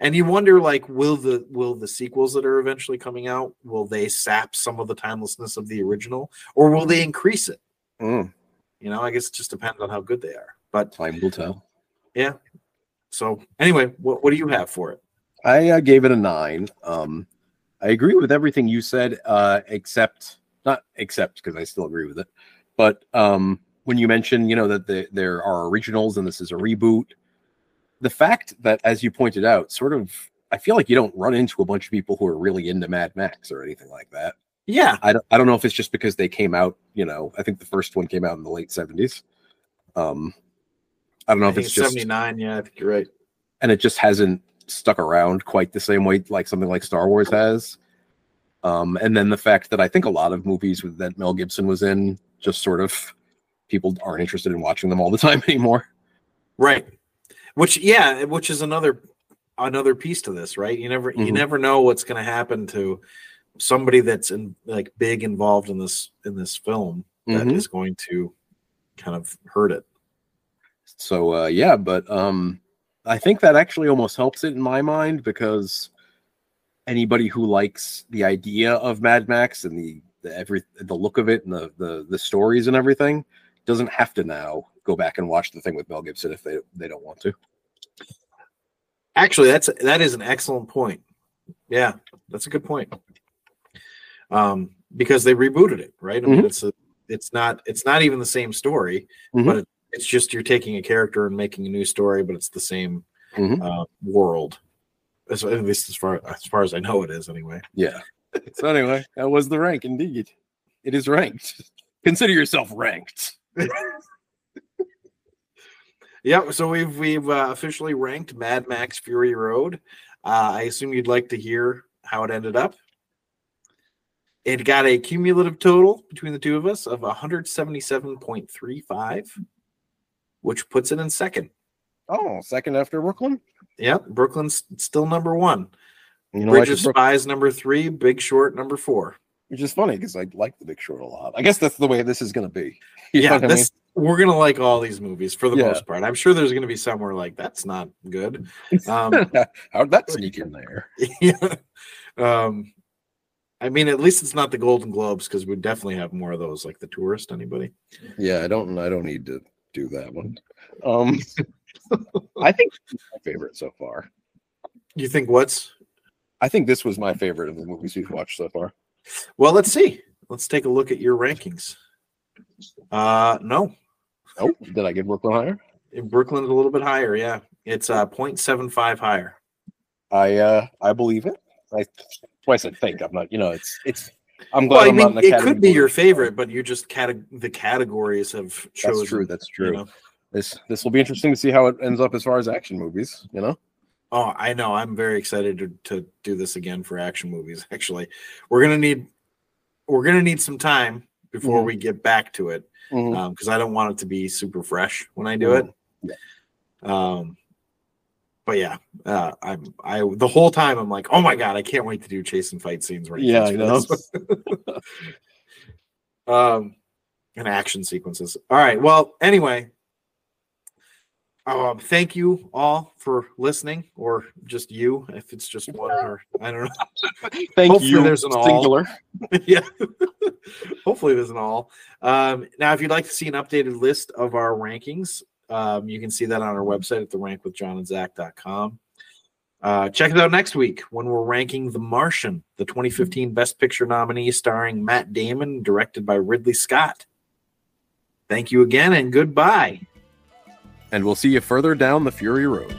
And you wonder like will the will the sequels that are eventually coming out will they sap some of the timelessness of the original or will they increase it? Mm. You know, I guess it just depends on how good they are. But Time will tell. yeah. So anyway, what what do you have for it? I uh, gave it a nine. Um, I agree with everything you said, uh, except not except because I still agree with it. But um, when you mentioned, you know, that the, there are originals and this is a reboot, the fact that, as you pointed out, sort of, I feel like you don't run into a bunch of people who are really into Mad Max or anything like that. Yeah. I don't, I don't know if it's just because they came out, you know, I think the first one came out in the late seventies. Um, I don't know I if it's it's just 79. Yeah, I think you're right. and it just hasn't stuck around quite the same way like something like Star Wars has. Um, and then the fact that I think a lot of movies with, that Mel Gibson was in just sort of people aren't interested in watching them all the time anymore. Right. Which yeah, which is another another piece to this, right? You never you Mhm. never know what's going to happen to somebody that's in like big involved in this in this film that is going to kind of hurt it. So uh, yeah, but um, I think that actually almost helps it in my mind because anybody who likes the idea of Mad Max and the, the every the look of it and the, the the stories and everything doesn't have to now go back and watch the thing with Mel Gibson if they they don't want to. Actually, that's that is an excellent point. Yeah, that's a good point. Um, because they rebooted it, right? I mean, Mhm. it's a, it's not it's not even the same story, Mhm. but it, it's just you're taking a character and making a new story, but it's the same Mhm. uh, world. As, at least as far as far as I know, it is anyway. Yeah. So anyway, that was the rank. Indeed, it is ranked. Consider yourself ranked. Yeah, so we've we've uh, officially ranked Mad Max Fury Road. Uh, I assume you'd like to hear how it ended up. It got a cumulative total between the two of us of 177.35, which puts it in second. Oh, second after Brooklyn. Yep, Brooklyn's still number one. You know, Bridge of Brook- Spies number three, Big Short number four. which is funny because I like The Big Short a lot. I guess that's the way this is going to be. You yeah, what I mean? we're gonna like all these movies for the Yeah. most part. I'm sure there's gonna be somewhere like that's not good. Um, How'd that sneak in there? yeah. Um, I mean, at least it's not the Golden Globes because we definitely have more of those, like the tourist. Anybody? Yeah, I don't. I don't need to do that one. Um, I think my favorite so far. You think what's? I think this was my favorite of the movies we've watched so far. Well, let's see. Let's take a look at your rankings. Uh, no, Oh, did I get Brooklyn higher? in Brooklyn's a little bit higher. Yeah, it's uh 0.75 higher. I uh I believe it. I twice I think I'm not. You know, it's it's. I'm glad Well, I I'm not in the it could be your favorite, but you're just cate- the categories have chosen. That's true. That's you true. know? This this will be interesting to see how it ends up as far as action movies. You know. Oh, I know. I'm very excited to, to do this again for action movies. Actually, we're gonna need we're gonna need some time before Mhm. we get back to it because I don't want it to be super fresh when I do it. Um, but yeah, uh, I'm I the whole time I'm like, oh my god, I can't wait to do chase and fight scenes. Right? Yeah, I know. um, and action sequences. All right. Well, anyway, um, thank you all for listening, or just you, if it's just one, or I don't know. Thank Hopefully you. there's an all. yeah. Hopefully, there's an all. Um, now, if you'd like to see an updated list of our rankings, um, you can see that on our website at the rankWithJohnandZac.com. Uh, check it out next week when we're ranking The Martian, the 2015 Best Picture nominee starring Matt Damon, directed by Ridley Scott. Thank you again and goodbye. And we'll see you further down the Fury Road.